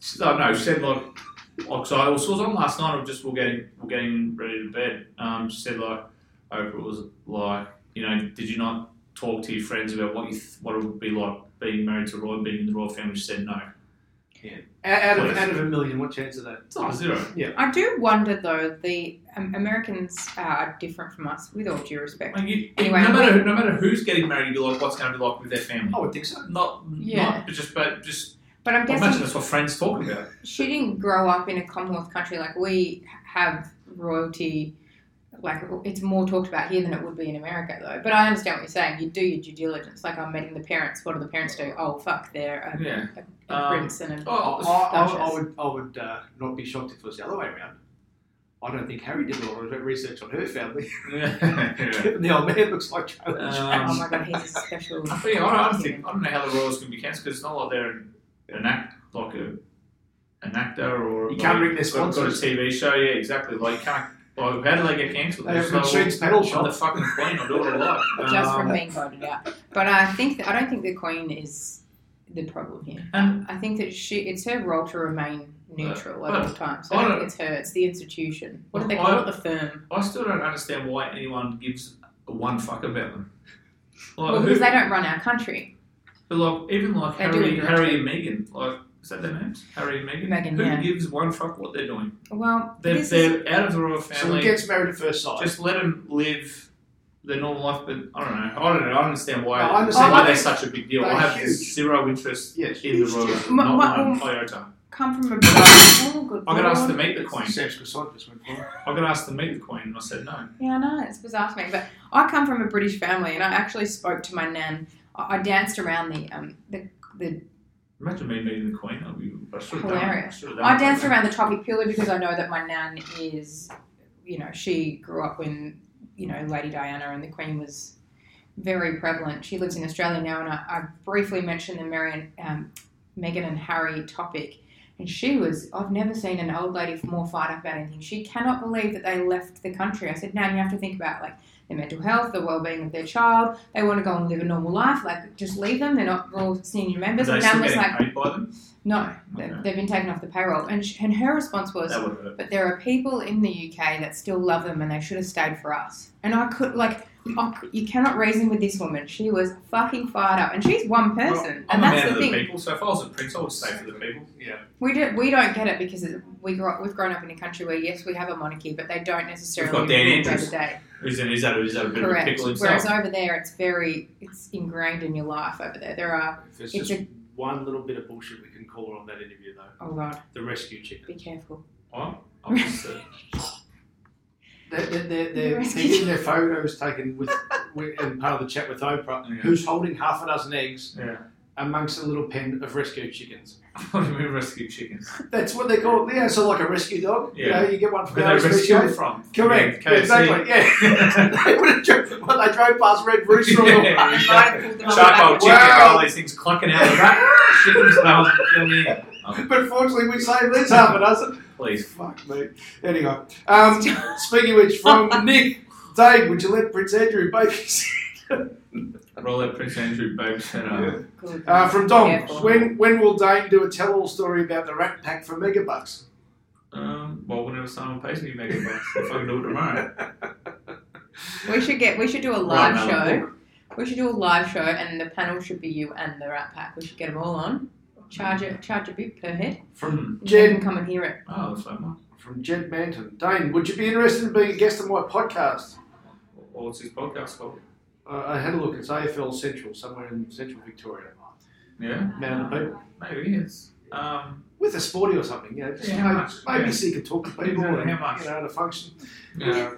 she- no, no, she said like, like so I was, I was on last night. of just we're getting we're getting ready to bed. Um, she said like, Oprah was like, you know, did you not talk to your friends about what you th- what it would be like being married to a royal, being in the royal family? She said no. And Out, out, of, out of a million, what chance is that? It's not a zero. I do wonder though, the um, Americans are different from us, with all due respect. Like you, Anyway, no matter we- no matter who's getting married, you're like, what's going to be like with their family? I would think so. Not, Yeah. not but just, but just. But I'm I imagine guessing that's what friends talk about. she didn't grow up in a Commonwealth country like we have royalty. Like it's more talked about here than it would be in America, though. But I understand what you're saying. You do your due diligence. Like I'm meeting the parents. What do the parents do? Oh fuck, they're a, Yeah. a, a Um, prince and a I, Oh, I, I, I would, I would uh, not be shocked if it was the other way around. I don't think Harry did a lot of research on her family. yeah. Given the old man looks like Charlie Um, Chaplin. Oh my god, he's a special. I think I don't, think I don't know how the royals can be cancelled because it's not like they're an, an act like a an actor or You can't ring their got- got a. TV show. Yeah, exactly. Like you can't. Like, how do they get cancelled? They have Just Richard's like, pedal I'm shop. the fucking queen. I'll do what I like. just from Um, being voted out. But I think that, I don't think the Queen is the problem here. And I think that she it's her role to remain neutral at all times. I I don't don't- think it's her. It's the institution. What do they I- call it? The firm. I still don't understand why anyone gives a one fuck about them. Like, Well, who- because they don't run our country. But like even like They Harry, Harry and Meghan, like is that their names? Harry and Meghan. Meghan, Who yeah. gives one fuck what they're doing? Well, They're, this is, they're out of the royal so family. he gets married at first sight. Just let them live their normal life. But I don't know. I don't know. I don't understand why. No, I understand why why they're they- such a big deal. I have huge. zero interest Yes, in the royal, royals. deal. Ma- Not ma- one iota. come from a oh, good I got asked to lord. meet the queen. Sam's croissant just went for I got asked to meet the queen, and I said no. Yeah, I know it's bizarre to me, but I come from a British family, and I actually spoke to my nan. I, I danced around the um the the Imagine me meeting the queen. I'd be, I should have Hilarious. Done, it. I danced around the topic purely because I know that my nan is, you know, she grew up when, you know, Lady Diana and the Queen was very prevalent. She lives in Australia now, and I, I briefly mentioned the Marion, um, Meghan and Harry topic. And she was, I've never seen an old lady more fired up about anything. She cannot believe that they left the country. I said, Nan, you have to think about like their mental health, the well being of their child. They want to go and live a normal life. Like, just leave them. They're not all senior Are members. they And was like, paid by them? no, Okay. they've been taken off the payroll. And, sh- and her response was, That would hurt. but there are people in the UK that still love them and they should have stayed for us. And I could, like, I could- you cannot reason with this woman. She was fucking fired up. And she's one person. Well, and I'm a that's man the of the thing. people, so if I was a prince, I would stay for the people. Yeah. We, do, we don't get it because it, we grew up, we've grown up in a country where, yes, we have a monarchy, but they don't necessarily We've got Dan rule day Andrews. to day. Is, that, is, that, is that a bit of a Correct. pickle himself? Whereas over there, it's very, it's ingrained in your life over there. There are, If there's It's just a- one little bit of bullshit we can call on that interview, though. oh God, The rescue chicken. be careful. What? I'm just, uh, They're, they're, they're, they're, getting their photos taken with, with and part of the chat with Oprah, Yeah. who's holding half a dozen eggs yeah. amongst a little pen of rescue chickens. What do you mean rescue chickens? That's what they call it. Yeah, so like a rescue dog. You Yeah. know, you get one from Where our they rescue rescue. them from? Correct. Yeah, exactly. Yeah. they would have driven, well, they drove past Red Rooster on the way. Yeah. Might have pulled them up Charcoal back. chicken, Wow. all these things clucking out of the back. Chicken smells. Kill. Oh, But fortunately, we saved this half a dozen. Please. Fuck me. Anyway, um, speaking of which, from Nick, Dave, would you let Prince Andrew babysit? Roll that Prince Andrew babysitter. Yeah. Good. Uh, from Dom, Careful. when when will Dane do a tell-all story about the Rat Pack for Megabucks? Um, well, whenever someone pays me mega bucks, if I can do it tomorrow. We should get. We should do a live another show. book. We should do a live show, and the panel should be you and the Rat Pack. We should get them all on. Charge a charge a bit per head. From You can come and hear it. Oh, that's so much. from Jed Manton. Dane, would you be interested in being a guest on my podcast? Well, what's his podcast called? Uh, I had a look. It's AFL Central, somewhere in Central Victoria. Yeah? Man of the people. Maybe it's. Um, With a sporty or something, you know, just Yeah, how maybe, much? maybe Yeah. so you could talk to people Exactly, and, how much? you know, to function. yeah.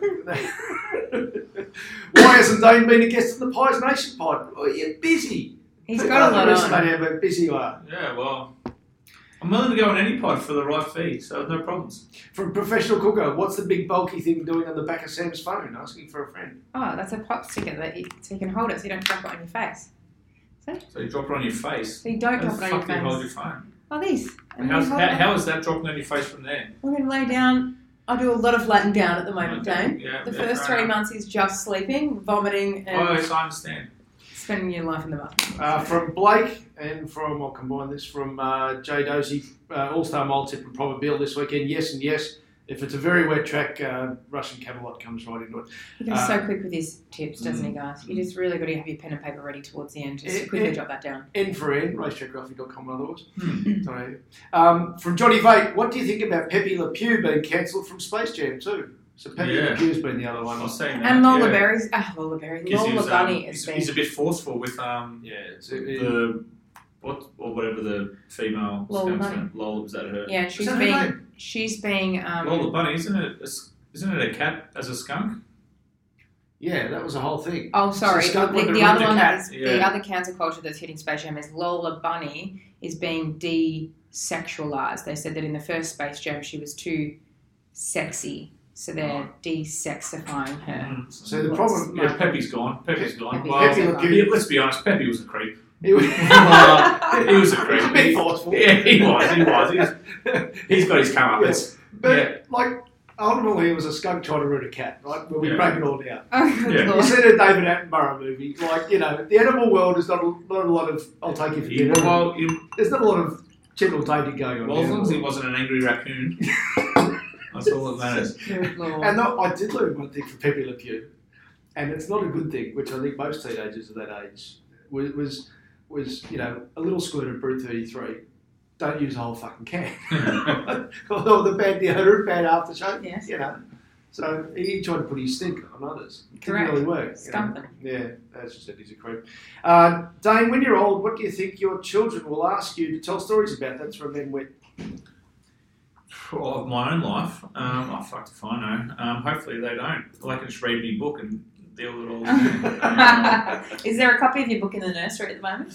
Why hasn't Dane been a guest on the Pies Nation pod? Oh, you're busy. He's People got a lot underestimate on. how busy you are. Yeah, well, I'm willing to go on any pod for the right fee, so no problems. From professional cooker, what's the big bulky thing doing on the back of Sam's phone? Asking for a friend. Oh, that's a pop sticker that you, so you can hold it, so you don't drop it on your face. So you drop it on your face. So you don't How drop the it on fuck do you your hold your phone? Oh, these. And How's, then hold how, it how that dropping on your face from there? We're going to lay down. I do a lot of laying down at the moment, Okay, Dane. yeah, The yeah, first fair three enough. months is just sleeping, vomiting, oh, and Oh, yes, I understand. Spending your life in the bathroom. Uh, from Blake and from, I'll combine this, from uh, Jay Dozy, uh, All Star Mile Tip and Probabeel this weekend. Yes and yes. If it's a very wet track, uh, Russian Camelot comes right into it. He goes so Uh, quick with his tips, doesn't he, guys? You just really got to have your pen and paper ready towards the end just to Eh, quickly eh. jot that down. N for N, racetrackgraphic.com otherwise. Sorry. Um, from Johnny Vate, what do you think about Pepe Le Pew being cancelled from Space Jam too? So Pepe Yeah. Le Pew's been the other one. I was saying that. And Lola yeah. Berry's, ah, Lola Berry, 'Cause he Lola was, um, Bunny has he's, been. he's a bit forceful with um Yeah, it's, it, it, the what or whatever the female Lola Bunny. Lola was that her? yeah, she's that her being, name? she's being, um, Lola Bunny isn't it? A, s- isn't it a cat as a skunk? yeah, that was a whole thing. Oh, sorry. So the the the other red one cat, that is the other cancer culture that's hitting Space Jam is Lola Bunny is being desexualized. They said that in the first Space Jam she was too sexy, so they're desexifying her. So the Lots problem, Yeah, Pepe's gone. Pepe's gone. Pepe- well, Pepe Le Pew. yeah, let's be honest. Pepe was a creep. he was, Uh, he was a creep. He's a bit forceful. Yeah, he was. He was. He was. He's got his comeuppance. But Yeah. like ultimately, it was a skunk trying to root a cat, right? Where we Yeah. break it all down. Oh, good Yeah. You lord. see the David Attenborough movie, like you know, the animal world is not a, not a lot of. I'll take you for He- dinner. well, you, There's not a lot of gentle dating going on. well, as long as he wasn't an angry raccoon, that's all that matters. And no, I did learn one thing from Pepe Le Pew, and it's not a good thing, which I think most teenagers of that age was was, was you know a little squirt of Brut 33. Don't use a whole fucking can. or the bad deodorant, bad aftershave. Yes. You know. So he tried to put his stink on others. It didn't Correct. really work. you them. Yeah, as you said, he's a creep. Uh, Dane, when you're old, what do you think your children will ask you to tell stories about? That's from Ben Witt. Of my own life. Um, oh, fuck if I know. Um, hopefully they don't. They can just read me book and deal with it all. Is there a copy of your book in the nursery at the moment?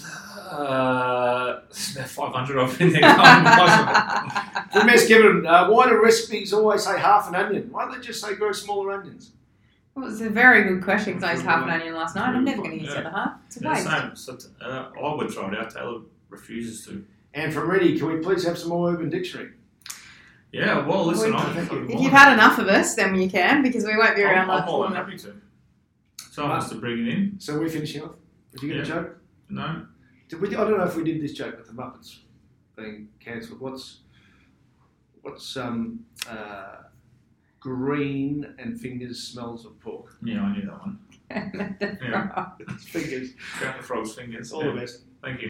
uh, there's 500 of in there. Can't From Miss Given, uh, why do recipes always say half an onion? Why don't they just say grow smaller onions? Well, it's a very good question because I used half an onion last night. I'm never going to use the other half. It's a Yeah, waste. same. So, uh, I would try it out. Taylor refuses to. And from Ready, can we please have some more Urban Dictionary? Yeah, well, listen, Well, I'm, thank. I'm If you've had enough of us, then you can because we won't be around I'm, like I'm more than happy to. Someone has to bring it in. So we're finishing off. Did you get a joke? No. Did we, I don't know if we did this joke with the Muppets being cancelled. What's what's um, uh, green and fingers smells of pork? Yeah, I knew that one. Yeah. Fingers. Count the frog's fingers. All yeah. the best. Thank you.